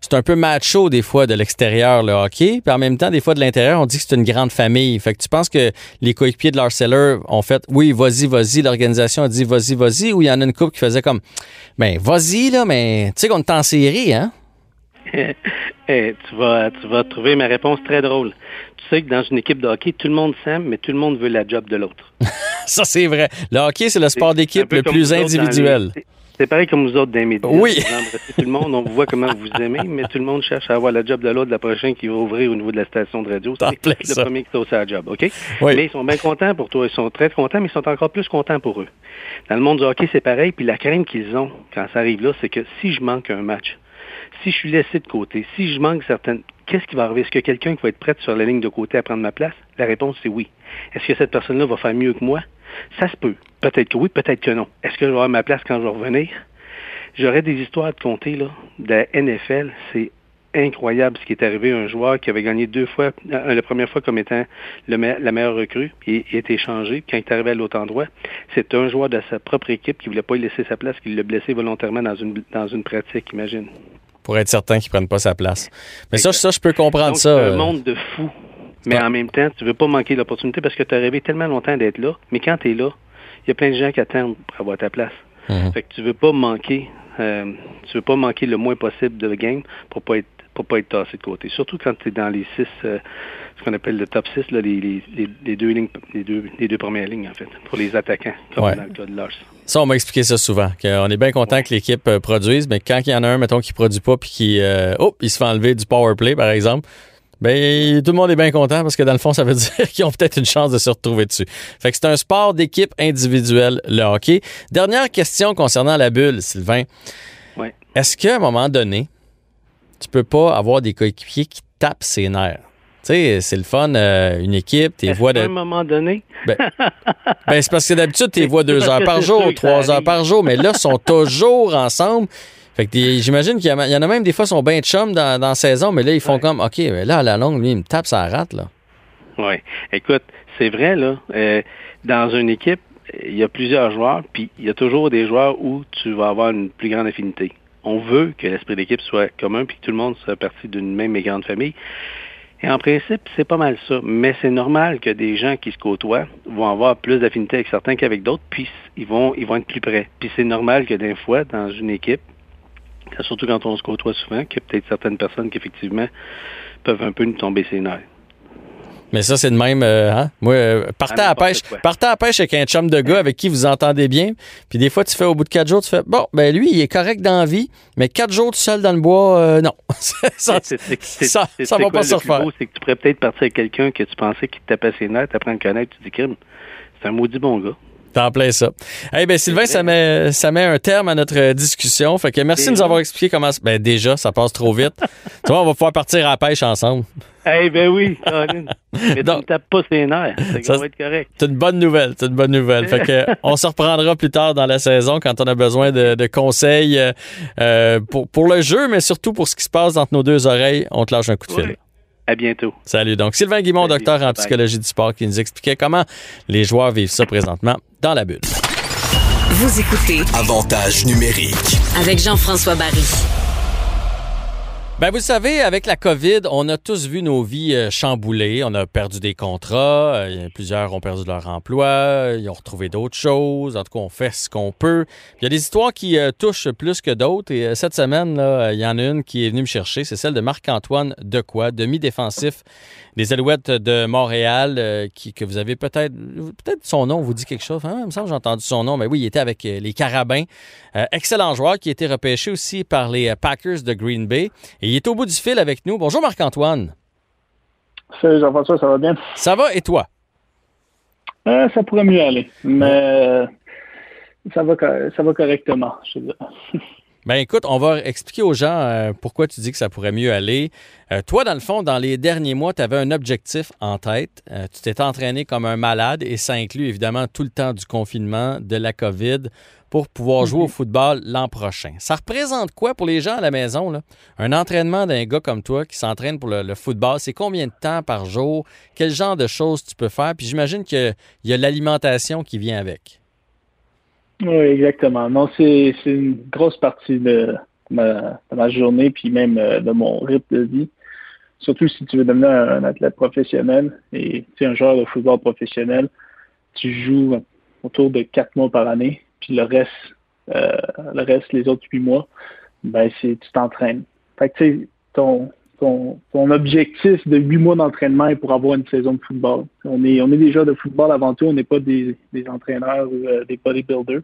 c'est un peu macho des fois de l'extérieur, le hockey. Puis en même temps, des fois de l'intérieur, on dit que c'est une grande famille. Fait que tu penses que les coéquipiers de Lars Seller ont fait oui, vas-y, vas-y. L'organisation a dit vas-y, vas-y. Ou il y en a une couple qui faisait comme ben vas-y, là, mais tu sais qu'on est en série, hein? [LAUGHS] Tu, vas, tu vas trouver ma réponse très drôle. Tu sais que dans une équipe de hockey, tout le monde s'aime, mais tout le monde veut la job de l'autre. [LAUGHS] Ça, c'est vrai. Le hockey, c'est le sport d'équipe le plus individuel. C'est pareil comme nous autres médias. Oui. tout le monde, on voit comment vous [LAUGHS] aimez, mais tout le monde cherche à avoir la job de l'autre, la prochaine qui va ouvrir au niveau de la station de radio. C'est le premier qui la job, OK? Oui. Mais ils sont bien contents pour toi. Ils sont très contents, mais ils sont encore plus contents pour eux. Dans le monde du hockey, c'est pareil. Puis la crainte qu'ils ont quand ça arrive là, c'est que si je manque un match, si je suis laissé de côté, si je manque certaines... Qu'est-ce qui va arriver? Est-ce que quelqu'un qui va être prêt sur la ligne de côté à prendre ma place? La réponse, c'est oui. Est-ce que cette personne-là va faire mieux que moi? Ça se peut. Peut-être que oui, peut-être que non. Est-ce que je vais avoir ma place quand je vais revenir? J'aurais des histoires à te conter là, de la NFL. C'est incroyable ce qui est arrivé à un joueur qui avait gagné deux fois, euh, la première fois comme étant le la meilleure recrue, puis il a été changé. Quand il est arrivé à l'autre endroit, c'est un joueur de sa propre équipe qui voulait pas lui laisser sa place, qui l'a blessé volontairement dans une, dans une pratique, imagine. Pour être certain qu'il ne prenne pas sa place. Mais ça, ça, je peux comprendre ça. C'est un euh. monde de fou. Mais en même temps, tu veux pas manquer l'opportunité parce que tu as rêvé tellement longtemps d'être là. Mais quand tu es là, il y a plein de gens qui attendent pour avoir ta place. Mhm. Fait que tu veux pas manquer euh, tu veux pas manquer le moins possible de game pour pas être pour pas être tassé de côté. Surtout quand tu es dans les six, euh, ce qu'on appelle le top 6, là, les, les, les, deux lignes, les, deux, les deux premières lignes, en fait, pour les attaquants, comme dans le cas de Lars. Ça, on m'a expliqué ça souvent, qu'on est bien content que l'équipe euh, produise, mais quand il y en a un, mettons, qui produit pas, puis qui, euh, oh, il se fait enlever du power play, par exemple, ben, tout le monde est bien content parce que dans le fond, ça veut [LAUGHS] dire qu'ils ont peut-être une chance de se retrouver dessus. Fait que c'est un sport d'équipe individuelle, le hockey. Dernière question concernant la bulle, Sylvain. Ouais. Est-ce qu'à un moment donné, tu peux pas avoir des coéquipiers qui tapent ses nerfs? Tu sais, c'est le fun, euh, une équipe, tes voix de. À un moment donné? Ben, [LAUGHS] ben c'est parce que d'habitude, tes voix deux heures par jour, trois heures par jour, mais là, ils sont toujours ensemble. Fait que j'imagine qu'il y, en a même des fois qui sont bien chum dans, dans la saison, mais là, ils font comme, OK, mais là, à la longue, lui, il me tape sa rate, là. Oui. Écoute, c'est vrai, là. Euh, dans une équipe, il y a plusieurs joueurs, puis il y a toujours des joueurs où tu vas avoir une plus grande affinité. On veut que l'esprit d'équipe soit commun, puis que tout le monde soit parti d'une même et grande famille. Et en principe, c'est pas mal ça. Mais c'est normal que des gens qui se côtoient vont avoir plus d'affinité avec certains qu'avec d'autres, puis ils vont, être plus près. Puis c'est normal que des fois, dans une équipe, surtout quand on se côtoie souvent, qu'il y a peut-être certaines personnes qui, effectivement, peuvent un peu nous tomber ses nerfs. Mais ça, c'est de même. Euh, hein? Moi, euh, partez à, la pêche. Partez à pêche avec un chum de gars avec qui vous entendez bien. Puis des fois, tu fais au bout de quatre jours, tu fais Bon, ben lui, il est correct dans la vie, mais quatre jours tout seul dans le bois, euh, non. [LAUGHS] ça, ça, ça va pas se refaire. C'est que tu pourrais peut-être partir avec quelqu'un que tu pensais qui te tapait ses nerfs, tu apprends à le connaître, tu dis crime. C'est un maudit bon gars. T'en plein ça. Eh ben Sylvain, ça met, ça met un terme à notre discussion. Fait que merci de nous avoir expliqué comment. Ben déjà, ça passe trop vite. [LAUGHS] tu vois, on va pouvoir partir à la pêche ensemble. Eh ben oui, Caroline. [LAUGHS] Mais Donc, tu ne tapes pas ses nerfs. Ça, va être correct. C'est une bonne nouvelle. C'est une bonne nouvelle. fait que, [LAUGHS] on se reprendra plus tard dans la saison quand on a besoin de, conseils euh, pour, pour le jeu, mais surtout pour ce qui se passe entre nos deux oreilles. On te lâche un coup de fil. À bientôt. Salut. Donc, Sylvain Guimond, docteur en psychologie du sport, qui nous expliquait comment les joueurs vivent ça présentement dans la bulle. Vous écoutez Avantage numérique avec Jean-François Barry. Ben vous savez, avec la COVID, on a tous vu nos vies euh, chamboulées. On a perdu des contrats, euh, plusieurs ont perdu leur emploi, ils ont retrouvé d'autres choses. En tout cas, on fait ce qu'on peut. Il y a des histoires qui euh, touchent plus que d'autres. Et cette semaine, il y en a une qui est venue me chercher. C'est celle de Marc-Antoine Decoy, demi-défensif des Alouettes de Montréal, qui, que vous avez peut-être... Peut-être son nom vous dit quelque chose. Hein? Il me semble que j'ai entendu son nom. Mais oui, il était avec les Carabins. excellent joueur qui a été repêché aussi par les Packers de Green Bay il est au bout du fil avec nous. Bonjour Marc-Antoine. Salut Jean-François, ça va bien? Ça va et toi? Euh, ça pourrait mieux aller, mais euh, ça, va, ça va correctement, je [LAUGHS] Ben écoute, on va expliquer aux gens euh, pourquoi tu dis que ça pourrait mieux aller. toi, dans le fond, dans les derniers mois, tu avais un objectif en tête. tu t'es entraîné comme un malade et ça inclut évidemment tout le temps du confinement, de la COVID pour pouvoir jouer au mhm. football l'an prochain. Ça représente quoi pour les gens à la maison? Là? Un entraînement d'un gars comme toi qui s'entraîne pour le, football, c'est combien de temps par jour? Quel genre de choses tu peux faire? Puis j'imagine qu'il y a, l'alimentation qui vient avec. Oui, exactement. Non, c'est une grosse partie de ma, journée, puis même euh, de mon rythme de vie. Surtout si tu veux devenir un, athlète professionnel et tu es un joueur de football professionnel, tu joues autour de quatre mois par année le reste, euh, le reste, les autres huit mois, ben c'est tu t'entraînes. Fait que tu sais, ton, ton, ton, objectif de huit mois d'entraînement est pour avoir une saison de football. On est, on est des joueurs de football avant tout, on n'est pas des, des, entraîneurs ou euh, des bodybuilders.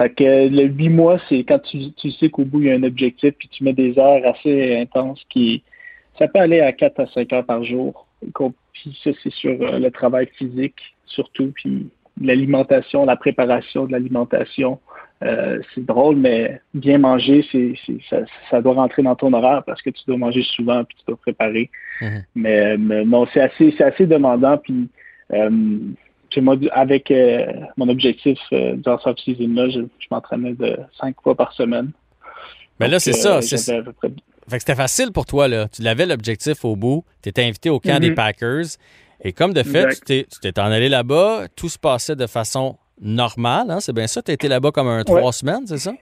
Fait que le huit mois, c'est quand tu, tu sais qu'au bout, il y a un objectif, puis tu mets des heures assez intenses qui. Ça peut aller à 4 à 5 heures par jour. Puis ça, c'est sur euh, le travail physique, surtout. Puis l'alimentation, la préparation de l'alimentation. Euh, c'est drôle, mais bien manger, c'est, ça, doit rentrer dans ton horaire parce que tu dois manger souvent puis tu dois préparer. Mhm. mais, non, c'est assez, c'est assez demandant. Puis euh, moi, avec euh, mon objectif dans cette season-là, je, m'entraînais de cinq fois par semaine. Mais là, c'est ça. C'est... Fait que c'était facile pour toi, là. Tu l'avais l'objectif au bout. Tu étais invité au camp des mhm. Packers. Et comme de fait, tu t'es en allé là-bas, tout se passait de façon normale, hein? c'est bien ça? Tu été là-bas comme un trois semaines, c'est ça?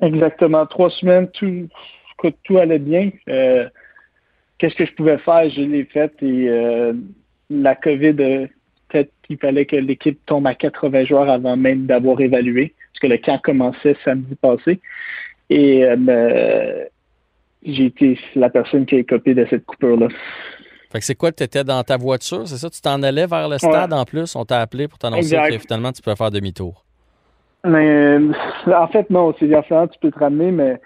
Exactement, trois semaines, tout, tout allait bien. Euh, qu'est-ce que je pouvais faire? Je l'ai fait et euh, la COVID, peut-être qu'il fallait que l'équipe tombe à 80 joueurs avant même d'avoir évalué, parce que le camp commençait samedi passé. Et euh, j'ai été la personne qui a écopé de cette coupure-là. Fait que c'est quoi, tu étais dans ta voiture, c'est ça? Tu t'en allais vers le stade en plus? On t'a appelé pour t'annoncer que finalement tu peux faire demi-tour. Mais euh, en fait, non, c'est différent, tu peux te ramener, mais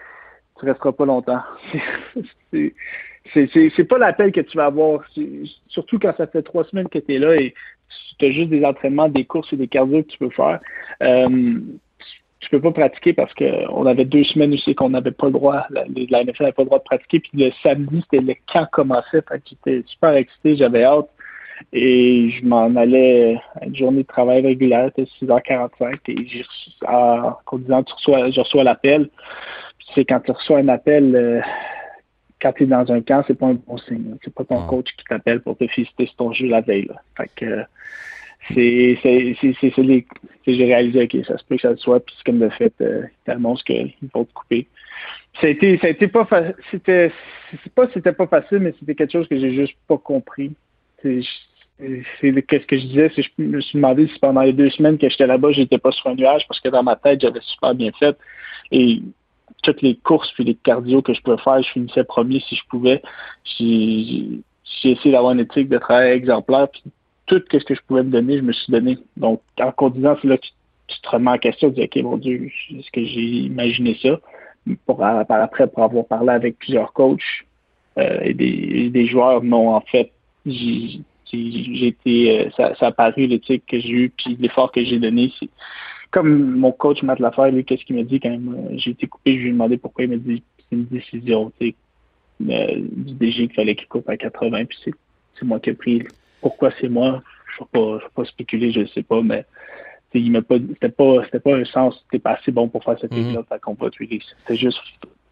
tu resteras pas longtemps. [LAUGHS] c'est pas l'appel que tu vas avoir, surtout quand ça fait trois semaines que tu es là et tu as juste des entraînements, des courses et des cardio que tu peux faire. Euh, tu peux pas pratiquer parce qu'on avait deux semaines aussi qu'on n'avait pas le droit, la, la NFL n'avait pas le droit de pratiquer. Puis le samedi, c'était le camp commençait. J'étais super excité, j'avais hâte. Et je m'en allais à une journée de travail régulière, c'était 6h45. Et j'ai reçu, en disant, tu reçois, je reçois l'appel. Puis c'est quand tu reçois un appel, euh, quand tu es dans un camp, c'est pas un bon signe. C'est pas ton coach qui t'appelle pour te féliciter sur ton jeu la veille. Là. Fait que c'est c'est les j'ai réalisé ok ça se peut que ça soit puis comme de fait euh, ils t'annoncent qu'ils vont te couper. Ça a été ça a été pas c'était c'est pas c'était pas facile mais c'était quelque chose que j'ai juste pas compris. C'est qu'est-ce que je disais c'est je me suis demandé si pendant les deux semaines que j'étais là-bas j'étais pas sur un nuage parce que dans ma tête j'avais super bien fait. Et toutes les courses puis les cardio que je pouvais faire je finissais premier si je pouvais. J'ai essayé d'avoir une éthique de travail exemplaire tout ce que je pouvais me donner, je me suis donné. Donc, en c'est là que tu, te remets en question, tu dis, OK, mon Dieu, est-ce que j'ai imaginé ça? Pour, par après, pour avoir parlé avec plusieurs coachs euh, et, des, joueurs, non, en fait, j'ai été, euh, ça, a paru l'éthique que j'ai eu, puis l'effort que j'ai donné. Comme mon coach Matt Lafer, lui, qu'est-ce qu'il m'a dit quand j'ai été coupé, je lui ai demandé pourquoi il m'a dit c'est une décision euh, du DG qu'il fallait qu'il coupe à 80, puis c'est moi qui ai pris pourquoi c'est moi, je ne vais, pas spéculer, je ne sais pas, mais il pas c'était pas c'était pas un sens t'es pas assez bon pour faire cette ligue là mm qu'on va c'est juste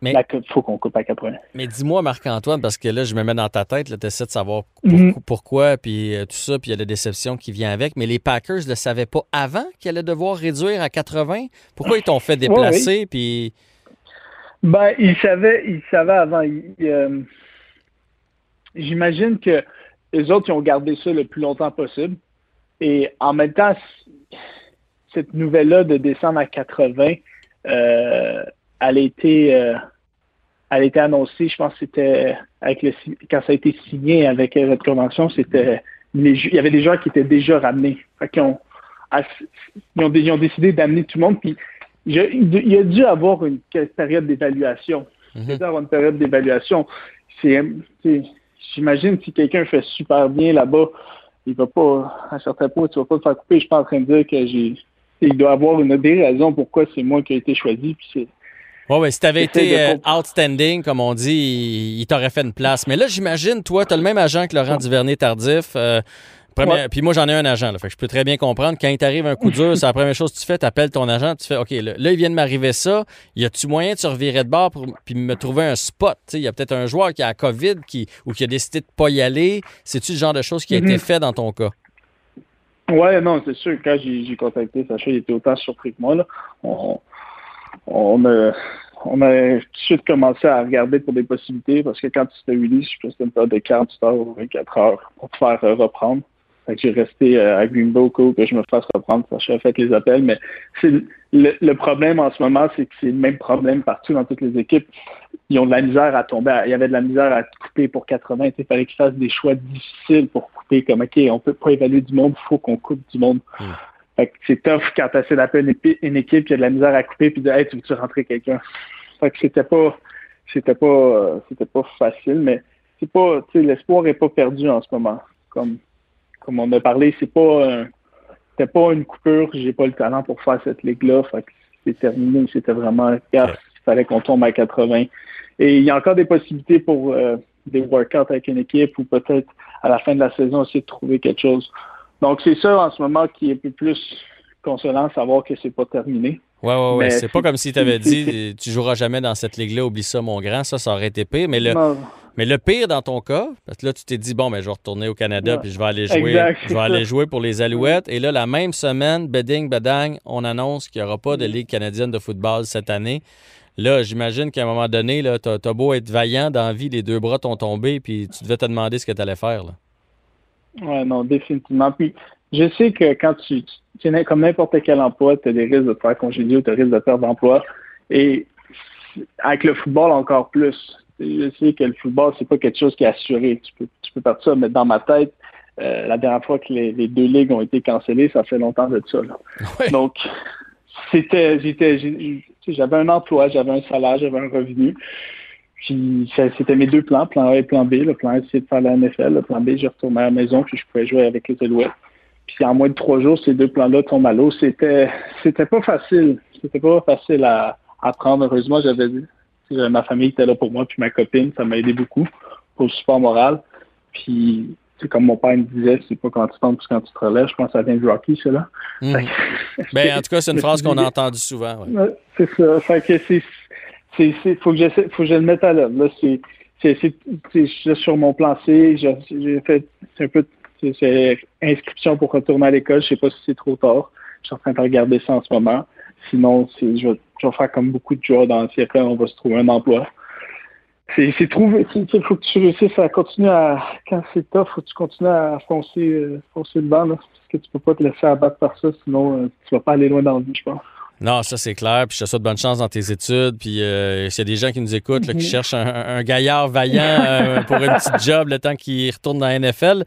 mais, il faut qu'on coupe à 80. Mais dis-moi, Marc-Antoine, parce que là, je me mets dans ta tête, tu essaies de savoir mhm. pourquoi, puis euh, tout ça, puis il y a la déception qui vient avec. Mais les Packers ne le savaient pas avant qu'ils allaient devoir réduire à 80? Pourquoi ils t'ont fait déplacer? Puis... Ben, ils savaient, ils savaient avant. Euh, j'imagine que les autres, ils ont gardé ça le plus longtemps possible. Et en même temps, cette nouvelle-là de descendre à 80, euh, elle, a été, euh, elle a été annoncée, je pense que c'était avec le, quand ça a été signé avec cette convention, c'était il y avait des gens qui étaient déjà ramenés. ils, ont, ils, ont, décidé d'amener tout le monde. Puis il y a dû avoir une période d'évaluation. Il y a dû avoir une période d'évaluation. C'est j'imagine si quelqu'un fait super bien là-bas, il va pas, à certains points, tu vas pas te faire couper. Je suis pas en train de dire que j'ai, il doit avoir une des raisons pourquoi c'est moi qui ai été choisi. Puis c'est, Ouais, ouais, si tu avais été euh, outstanding, comme on dit, il, t'aurait fait une place. Mais là, j'imagine, toi, tu as le même agent que Laurent Duvernay-Tardif. Euh, puis moi, j'en ai un agent. Là, fait que je peux très bien comprendre. Quand il t'arrive un coup dur, c'est la première chose que tu fais. Tu appelles ton agent. Tu fais OK, là, il vient de m'arriver ça. Y a-tu moyen de se revirer de bord pour puis me trouver un spot? Il y a peut-être un joueur qui a la COVID qui, ou qui a décidé de pas y aller. C'est-tu le genre de choses qui a été mhm. fait dans ton cas? Ouais, non, c'est sûr. Quand j'ai contacté Sacha, il était autant surpris que moi. Là. On, on, a, on a tout de suite commencé à regarder pour des possibilités parce que quand tu te release, je pense que c'était une période de 48 heures ou 24 heures pour te faire euh, reprendre. Fait j'ai resté euh, à Greenbow que je me fasse reprendre parce que j'ai fait les appels. Mais c'est le, problème en ce moment, c'est que c'est le même problème partout dans toutes les équipes. Ils ont de la misère à tomber. il y avait de la misère à couper pour 80. Il fallait qu'ils fassent des choix difficiles pour couper. Comme OK, on peut pas évaluer du monde, il faut qu'on coupe du monde. Hmm. c'est tough quand tu essaies d'appeler une, équipe qui a de la misère à couper puis de Hey, tu veux-tu rentrer quelqu'un? Fait que c'était pas c'était pas euh, c'était pas facile, mais c'est pas l'espoir est pas perdu en ce moment. Comme comme on a parlé, c'est pas c'était pas une coupure, j'ai pas le talent pour faire cette ligue-là. Fait que c'est terminé. C'était vraiment il fallait qu'on tombe à 80. Et il y a encore des possibilités pour euh, des workouts avec une équipe ou peut-être à la fin de la saison essayer de trouver quelque chose. Donc c'est ça en ce moment qui est un peu plus consolant, savoir que c'est pas terminé. Ouais, ouais, ouais. C'est pas comme si tu avais dit tu joueras jamais dans cette ligue-là, oublie ça, mon grand. Ça, ça aurait été pire. Mais le, mais le pire dans ton cas, parce que là, tu t'es dit, bon, mais ben, je vais retourner au Canada puis je vais aller jouer. Je vais aller jouer pour les Alouettes. Et là, la même semaine, beding, bedang, on annonce qu'il n'y aura pas de Ligue canadienne de football cette année. Là, j'imagine qu'à un moment donné, tu as, beau être vaillant dans la vie, les deux bras t'ont tombé, puis tu devais te demander ce que tu allais faire. Là. Ouais, non, définitivement. Puis je sais que quand tu, tu, comme n'importe quel emploi, tu as des risques de te faire congédier ou tu as des risques de perdre d'emploi. Et avec le football encore plus, Je sais que le football, c'est pas quelque chose qui est assuré. Tu peux, tu peux partir, mais dans ma tête, euh, la dernière fois que les, les, deux ligues ont été cancellées, ça fait longtemps de ça. Là. Oui. Donc, c'était, j'étais, j'avais un emploi, j'avais un salaire, j'avais un revenu. Puis c'était mes deux plans, plan A et plan B. Le plan A, c'était de faire la NFL. Le plan B, je retournais à la maison, puis je pouvais jouer avec les Alouettes. Puis en moins de trois jours, ces deux plans-là tombent à l'eau. C'était, c'était pas facile. C'était pas facile à, à prendre. Heureusement, j'avais ma famille était là pour moi, puis ma copine, ça m'a aidé beaucoup pour le support moral. Puis, c'est comme mon père me disait, c'est pas quand tu tombes, c'est quand tu te relèves. Je pense que ça vient du Rocky, ça là. Mmh. ben, en tout cas, c'est une [LAUGHS] phrase qu'on a entendue souvent. Ouais. C'est ça. Fait que c'est, c'est, faut que j'essaie, faut que je le mette à l'œuvre. Là, c'est, c'est, c'est, c'est, sur mon plan C. J'ai, j'ai fait, c'est un peu c'est inscription pour retourner à l'école. Je sais pas si c'est trop tard. Je suis en train de regarder ça en ce moment. Sinon, je, vais, faire comme beaucoup de joueurs dans le siècle, on va se trouver un emploi. C'est, c'est trouver, il faut que tu réussisses à continuer à, quand c'est tough, faut que tu continues à foncer, euh, foncer le banc, là, parce que tu peux pas te laisser abattre par ça, sinon euh, tu vas pas aller loin dans la vie, je pense. Non, ça c'est clair. Puis je te souhaite bonne chance dans tes études. Puis euh, s'il y a des gens qui nous écoutent, là, qui cherchent un, un gaillard vaillant [LAUGHS] euh, pour une petite job le temps qu'il retourne dans la NFL,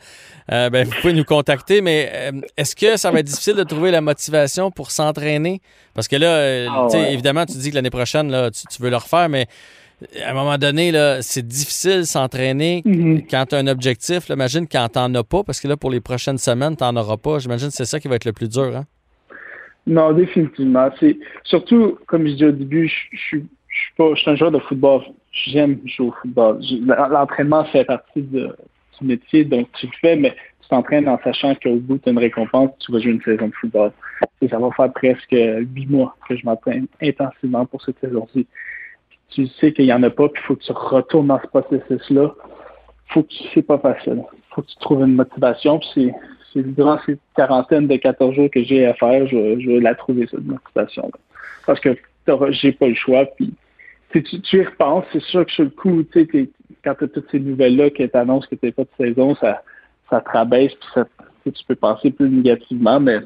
euh, ben, vous pouvez nous contacter. Mais euh, est-ce que ça va être difficile de trouver la motivation pour s'entraîner? Parce que là, oh, ouais. évidemment, tu dis que l'année prochaine, là, tu, tu, veux le refaire, mais à un moment donné, c'est difficile s'entraîner mm-hmm. quand tu as un objectif. Là, imagine quand tu n'en as pas, parce que là, pour les prochaines semaines, tu n'en auras pas. J'imagine que c'est ça qui va être le plus dur. Hein? Non, définitivement. C'est surtout, comme je disais au début, je, suis pas, je suis un joueur de football. J'aime jouer au football. L'entraînement fait partie de, du métier, donc tu le fais, mais tu t'entraînes en sachant qu'au bout, tu as une récompense, tu vas jouer une saison de football. Et ça va faire presque huit mois que je m'entraîne intensivement pour cette saison-ci. Tu sais qu'il n'y en a pas, puis il faut que tu retournes dans ce processus-là. Faut que c'est pas facile. faut que tu trouves une motivation, puis c'est c'est durant ces quarantaines de 14 jours que j'ai à faire, je, je vais la trouver, cette motivation -là. Parce que j'ai pas le choix. Puis, tu, tu y repenses, c'est sûr que sur le coup, tu sais, quand tu as toutes ces nouvelles-là qui t'annoncent que tu pas de saison, ça, ça te rabaisse, puis ça, tu peux penser plus négativement, mais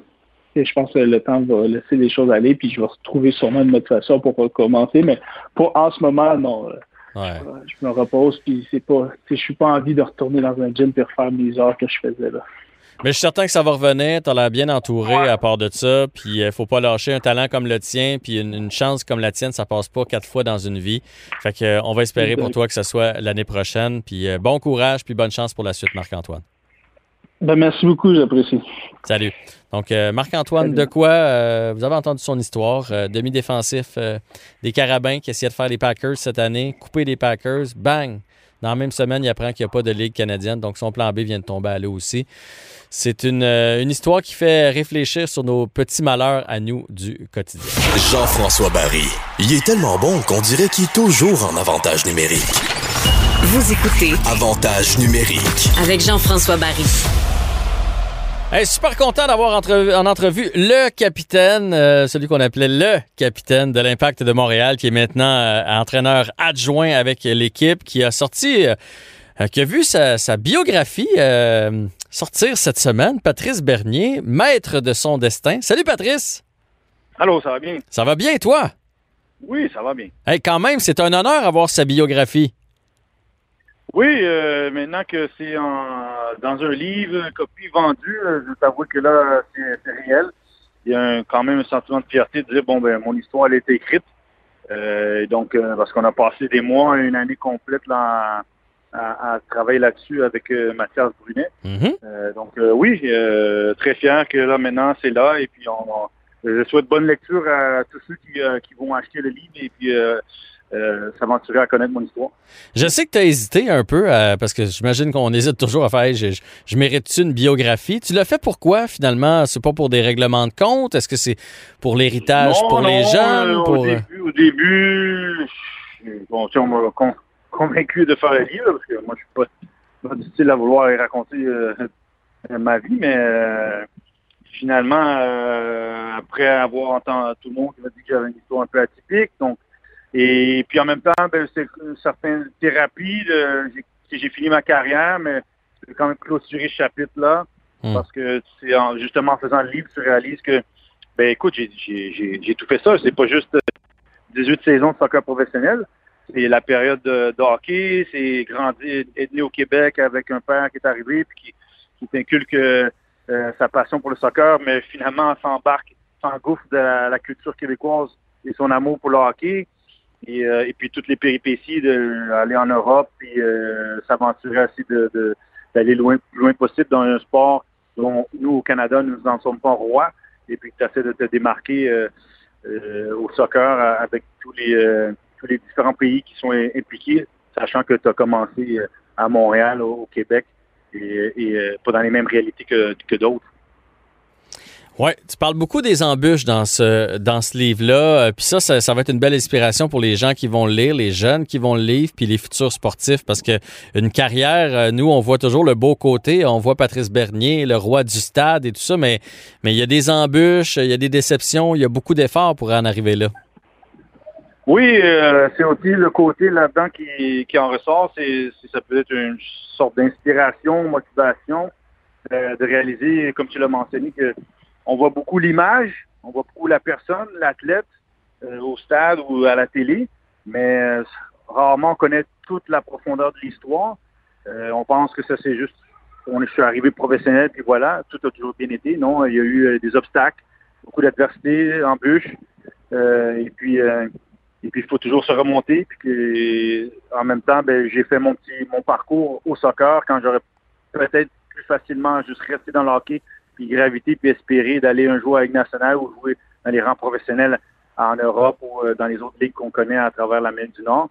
je pense que le temps va laisser les choses aller, puis je vais retrouver sûrement une motivation pour recommencer. Mais pour en ce moment, non. Ouais. Je me repose, puis c'est pas. Je suis pas envie de retourner dans un gym et refaire mes heures que je faisais là. Mais je suis certain que ça va revenir. Tu as l'air bien entouré ouais. à part de ça. Puis il faut pas lâcher un talent comme le tien. Puis une, une, chance comme la tienne, ça passe pas quatre fois dans une vie. Fait que, euh, on va espérer pour toi que ce soit l'année prochaine. Puis euh, bon courage, puis bonne chance pour la suite, Marc-Antoine. Ben, merci beaucoup, j'apprécie. Salut. Donc, euh, Marc-Antoine de quoi euh, vous avez entendu son histoire, euh, demi-défensif des Carabins qui essayait de faire les Packers cette année, couper les Packers, bang! Dans la même semaine, il apprend qu'il n'y a pas de Ligue canadienne, donc son plan B vient de tomber à l'eau aussi. C'est une, une, histoire qui fait réfléchir sur nos petits malheurs à nous du quotidien. Jean-François Barry, il est tellement bon qu'on dirait qu'il est toujours en avantage numérique. Vous écoutez Avantage numérique avec Jean-François Barry. Hey, super content d'avoir en entrevue le capitaine, euh, celui qu'on appelait le capitaine de l'Impact de Montréal, qui est maintenant euh, entraîneur adjoint avec l'équipe, qui a sorti, euh, qui a vu sa, sa biographie sortir cette semaine. Patrice Bernier, maître de son destin. Salut Patrice. Allô, ça va bien? Ça va bien, toi? Oui, ça va bien. Hey, quand même, c'est un honneur d'avoir sa biographie. Oui, euh, maintenant que c'est dans un livre, une copie vendue, euh, je t'avoue que là, c'est réel. Il y a un, quand même un sentiment de fierté de dire, bon, ben mon histoire, elle est écrite. Euh, donc, euh, parce qu'on a passé des mois, une année complète là, à, à travailler là-dessus avec euh, Mathias Brunet. Mm -hmm. donc, oui, très fier que là, maintenant, c'est là. Et puis, on, on, je souhaite bonne lecture à tous ceux qui, qui vont acheter le livre. Et puis, euh, s'aventurer à connaître mon histoire. Je sais que tu as hésité un peu, euh, parce que j'imagine qu'on hésite toujours à faire je, je, je mérite-tu une biographie? Tu l'as fait pourquoi finalement? C'est pas pour des règlements de compte? Est-ce que c'est pour l'héritage pour non, les jeunes? Euh, pour... Au début, au début bon, on m'a con, convaincu de faire le livre, parce que moi je suis pas, pas du style à vouloir raconter euh, ma vie, mais finalement, après avoir entendu tout le monde qui m'a dit que j'avais une histoire un peu atypique, donc et puis en même temps, ben, c'est certaines thérapies. J'ai fini ma carrière, mais j'ai quand même clôturé ce chapitre-là. Mm. Parce que c'est en, justement en faisant le livre, tu réalises que, ben écoute, j'ai tout fait ça. C'est pas juste 18 saisons de soccer professionnel. c'est la période de, hockey, c'est grandi, être né au Québec avec un père qui est arrivé puis qui, qui t'inculque euh, sa passion pour le soccer, mais finalement s'embarque, s'engouffre de la, culture québécoise et son amour pour le hockey. Et, euh, et puis toutes les péripéties d'aller en Europe, puis euh, s'aventurer aussi de, d'aller loin, loin possible dans un sport dont nous, au Canada, nous n'en sommes pas rois, et puis tu essaies de te démarquer au soccer avec tous les les différents pays qui sont impliqués, sachant que tu as commencé euh, à Montréal, au, Québec, et, euh, pas dans les mêmes réalités que, d'autres. Oui, tu parles beaucoup des embûches dans ce dans ce livre-là. Euh, puis ça, ça, va être une belle inspiration pour les gens qui vont le lire, les jeunes qui vont le lire, puis les futurs sportifs, parce que une carrière, nous, on voit toujours le beau côté. On voit Patrice Bernier, le roi du stade et tout ça, mais mais il y a des embûches, il y a des déceptions, il y a beaucoup d'efforts pour en arriver là. Oui, euh, c'est aussi le côté là-dedans qui, qui en ressort. C'est, ça peut être une sorte d'inspiration, motivation euh, de réaliser, comme tu l'as mentionné, que on voit beaucoup l'image, on voit beaucoup la personne, l'athlète euh, au stade ou à la télé, mais rarement on connaît toute la profondeur de l'histoire. on pense que ça c'est juste, on est, arrivé professionnel puis voilà, tout a toujours bien été. Non, il y a eu des obstacles, beaucoup d'adversité, embûches, et puis et puis, il faut toujours se remonter. Puis en même temps, ben, j'ai fait mon petit mon parcours au soccer quand j'aurais peut-être plus facilement juste resté dans le hockey, puis graviter, puis espérer d'aller un jour avec National ou jouer dans les rangs professionnels en Europe ou euh, dans les autres ligues qu'on connaît à travers l'Amérique du Nord.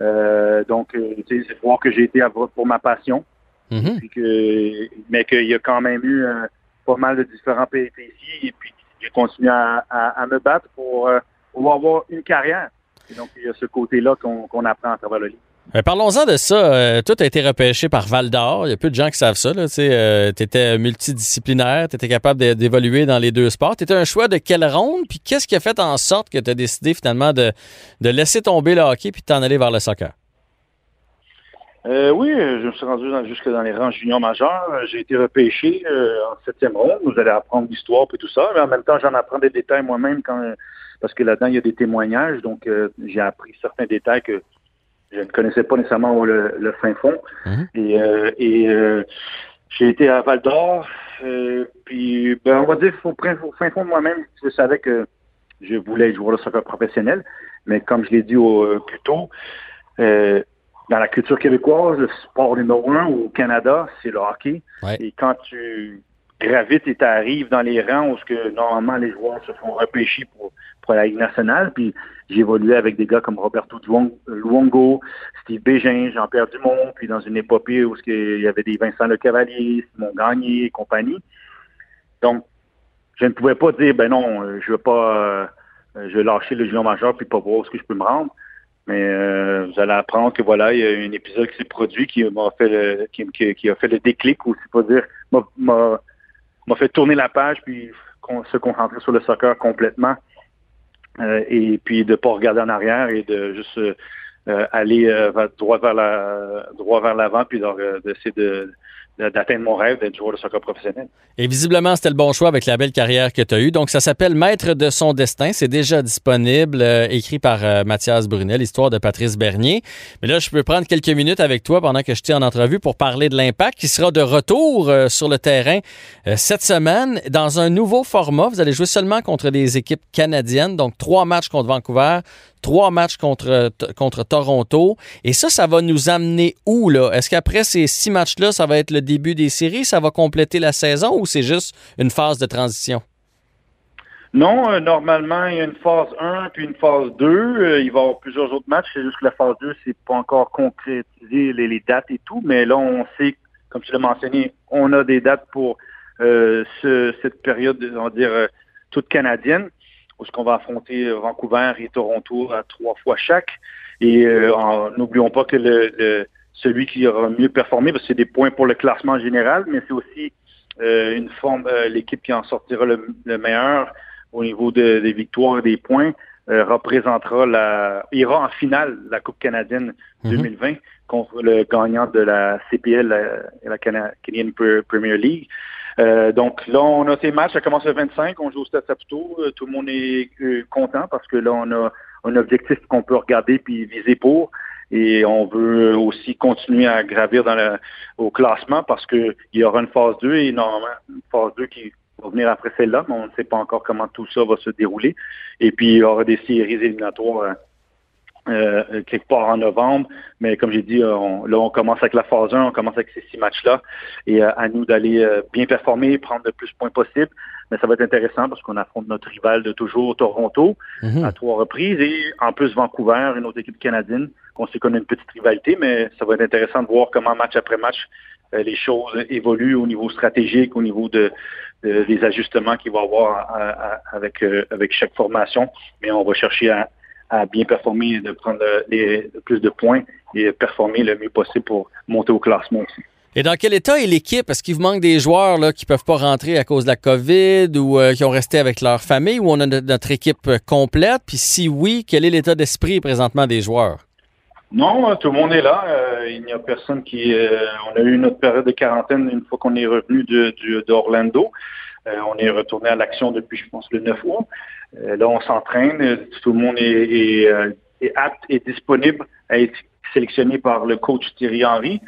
Euh, donc, euh, c'est de voir que j'ai été à pour ma passion. Mm-hmm. puis que, mais qu'il y a quand même eu pas mal de différents péripéties. Et puis, j'ai continué à, à, me battre pour avoir une carrière. Et donc, il y a ce côté-là qu'on apprend à travers le livre. Euh, parlons-en de ça. Euh, toi, tu as été repêché par Val d'Or. Il y a peu de gens qui savent ça. Tu euh, étais multidisciplinaire, tu étais capable d'évoluer dans les deux sports. Tu étais un choix de quelle ronde? Puis qu'est-ce qui a fait en sorte que tu as décidé finalement de, laisser tomber le hockey puis de t'en aller vers le soccer? oui, je me suis rendu jusque dans les rangs juniors majeurs. J'ai été repêché en septième ronde. Vous allez apprendre l'histoire et tout ça. Mais en même temps, j'en apprends des détails moi-même parce que là-dedans, il y a des témoignages. Donc, euh, j'ai appris certains détails que je ne connaissais pas nécessairement le, fin fond. Mhm. Et, euh, euh, j'ai été à Val d'Or. puis, ben, on va dire au, fin fond de moi-même, je savais que je voulais jouer au soccer professionnel. Mais comme je l'ai dit plus tôt, dans la culture québécoise, le sport numéro un au Canada, c'est le hockey. Et quand tu gravites et tu arrives dans les rangs où ce que normalement les joueurs se font repêcher pour pour la Ligue nationale. Puis évolué avec des gars comme Roberto Luongo, Steve Bégin, Jean-Pierre Dumont, puis dans une épopée où il y avait des Vincent Le Cavalier, Simon Gagné et compagnie. Donc, je ne pouvais pas dire, ben non, euh, je veux pas, euh, je vais lâcher le junior majeur puis pas voir où ce que je peux me rendre. Mais euh, vous allez apprendre que voilà, il y a un épisode qui s'est produit qui m'a fait le, qui, a fait le déclic ou c'est pas dire m'a fait tourner la page puis se concentrer sur le soccer complètement euh, et puis de pas regarder en arrière et de juste euh, aller euh, droit vers la droit vers l'avant puis d'essayer de d'atteindre mon rêve d'être joueur de soccer professionnel. Et visiblement, c'était le bon choix avec la belle carrière que tu as eue. Donc, ça s'appelle Maître de son destin. C'est déjà disponible, écrit par Mathias Brunel, histoire de Patrice Bernier. Mais là, je peux prendre quelques minutes avec toi pendant que je t'ai en entrevue pour parler de l'impact qui sera de retour sur le terrain cette semaine dans un nouveau format. Vous allez jouer seulement contre des équipes canadiennes, donc trois matchs contre Vancouver, trois matchs contre, contre Toronto. Et ça, ça va nous amener où, là? Est-ce qu'après ces six matchs-là, ça va être le début des séries? Ça va compléter la saison ou c'est juste une phase de transition? Non, euh, normalement, il y a une phase 1 puis une phase 2. Euh, il va y avoir plusieurs autres matchs. C'est juste que la phase 2, c'est pas encore concrétisé les, dates et tout. Mais là, on sait, comme tu l'as mentionné, on a des dates pour euh, cette période, on va dire, toute canadienne où ce qu'on va affronter Vancouver et Toronto à trois fois chaque. Et euh, n'oublions pas que le, celui qui aura mieux performé, parce que c'est des points pour le classement général, mais c'est aussi euh, une forme, euh, l'équipe qui en sortira le, meilleur au niveau des victoires et des points représentera la, ira en finale la Coupe canadienne 2020 mhm. contre le gagnant de la CPL, la, la Canadian Premier League. Euh, donc là, on a ces matchs, ça commence le 25, on joue au Stade Saputo, euh, tout le monde est euh, content parce que là, on a un objectif qu'on peut regarder puis viser pour. Et on veut aussi continuer à gravir dans le, au classement parce qu'il y aura une phase 2 et normalement une phase 2 qui va venir après celle-là, mais on ne sait pas encore comment tout ça va se dérouler. Et puis il y aura des séries éliminatoires euh, quelque part en novembre. Mais comme j'ai dit, on, là, on commence avec la phase 1, on commence avec ces six matchs-là. Et euh, à nous d'aller euh, bien performer, prendre le plus de points possible. Mais ça va être intéressant parce qu'on affronte notre rival de toujours, Toronto, Mhm. à trois reprises. Et en plus, Vancouver, une autre équipe canadienne. On sait qu'on a une petite rivalité, mais ça va être intéressant de voir comment match après match euh, les choses évoluent au niveau stratégique, au niveau de, de- des ajustements qu'il va y avoir à- à- avec, euh, avec chaque formation. Mais on va chercher à, à bien performer, de prendre les, le plus de points et performer le mieux possible pour monter au classement aussi. Et dans quel état est l'équipe? Est-ce qu'il vous manque des joueurs là, qui peuvent pas rentrer à cause de la COVID ou euh, qui ont resté avec leur famille ou on a no- notre équipe euh, complète? Puis si oui, quel est l'état d'esprit présentement des joueurs? Non, euh, tout le monde est là. Euh, il n'y a personne qui. euh, on a eu notre période de quarantaine une fois qu'on est revenu de, d'Orlando. Euh, on est retourné à l'action depuis, je pense, le 9 août. Euh, là, on s'entraîne. Euh, Tout le monde est, est, euh, est apte et disponible à être sélectionné par le coach Thierry Henry.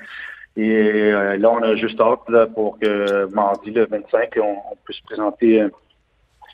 Et là, on a juste hâte là, pour que mardi, le 25, on, on puisse présenter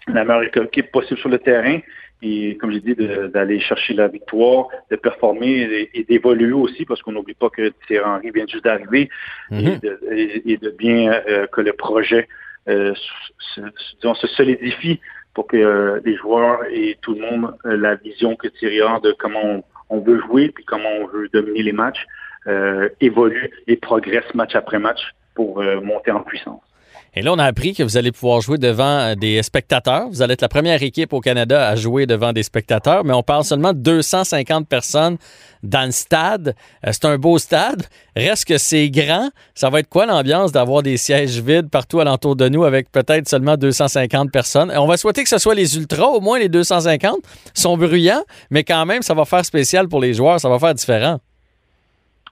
la meilleure équipe possible sur le terrain. Et comme j'ai dit, d'aller chercher la victoire, de performer et, et d'évoluer aussi, parce qu'on n'oublie pas que Thierry Henry vient juste d'arriver Mhm. et, de, et- et de bien euh, que le projet euh, se, se- disons, se solidifie pour que euh, les joueurs et tout le monde euh, la vision que Thierry a de comment on, on veut jouer puis comment on veut dominer les matchs euh, évolue et progresse match après match pour monter en puissance. Et là, on a appris que vous allez pouvoir jouer devant euh, des spectateurs. Vous allez être la première équipe au Canada à jouer devant des spectateurs, mais on parle seulement de 250 personnes dans le stade. Euh, C'est un beau stade. Reste que c'est grand. Ça va être quoi l'ambiance d'avoir des sièges vides partout alentour de nous avec peut-être seulement 250 personnes? On va souhaiter que ce soit les ultras, au moins les 250. Ils sont bruyants, mais quand même, ça va faire spécial pour les joueurs. Ça va faire différent.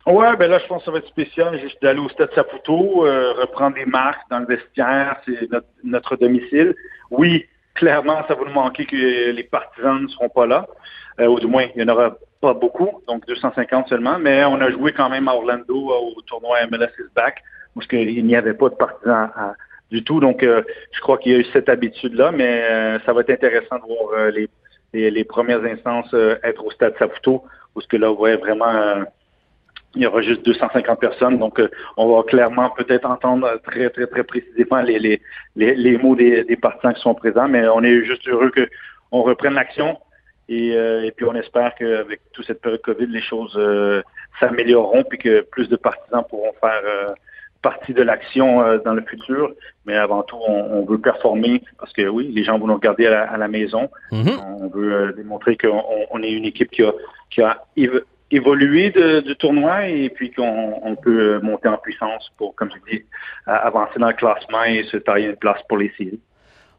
Ouais, ben là, je pense que ça va être spécial. Juste d'aller au Stade Saputo, euh, reprendre des marques dans le vestiaire, c'est notre, notre domicile. Oui, clairement, ça va nous manquer que les partisans ne seront pas là, euh, ou du moins, il n'y en aura pas beaucoup, donc 250 seulement, mais on a joué quand même à Orlando euh, au tournoi MLS is Back, parce qu'il n'y avait pas de partisans à- du tout, donc euh, je crois qu'il y a eu cette habitude-là, mais euh, ça va être intéressant de voir euh, les, les, les premières instances euh, être au Stade Saputo, parce que là, on va vraiment... il y aura juste 250 personnes, donc euh, on va clairement peut-être entendre très, très, très précisément les, les, les, les mots des, des partisans qui sont présents, mais on est juste heureux qu'on reprenne l'action et, euh, et puis on espère qu'avec toute cette période COVID, les choses euh, s'amélioreront puis que plus de partisans pourront faire euh, partie de l'action euh, dans le futur. Mais avant tout, on, on veut performer parce que oui, les gens vont nous regarder à la, à la maison. Mhm. On veut euh, démontrer qu'on on- on est une équipe qui a, qui a évo- évolué de- du tournoi et puis qu'on on peut monter en puissance pour, comme je dis, avancer dans le classement et se tailler une place pour les séries.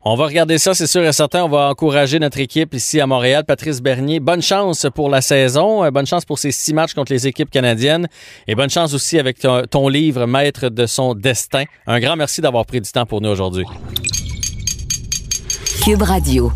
On va regarder ça, c'est sûr et certain. On va encourager notre équipe ici à Montréal. Patrice Bernier, bonne chance pour la saison. Euh, Bonne chance pour ces six matchs contre les équipes canadiennes. Et bonne chance aussi avec ton, ton livre Maître de son destin. Un grand merci d'avoir pris du temps pour nous aujourd'hui. Cube Radio.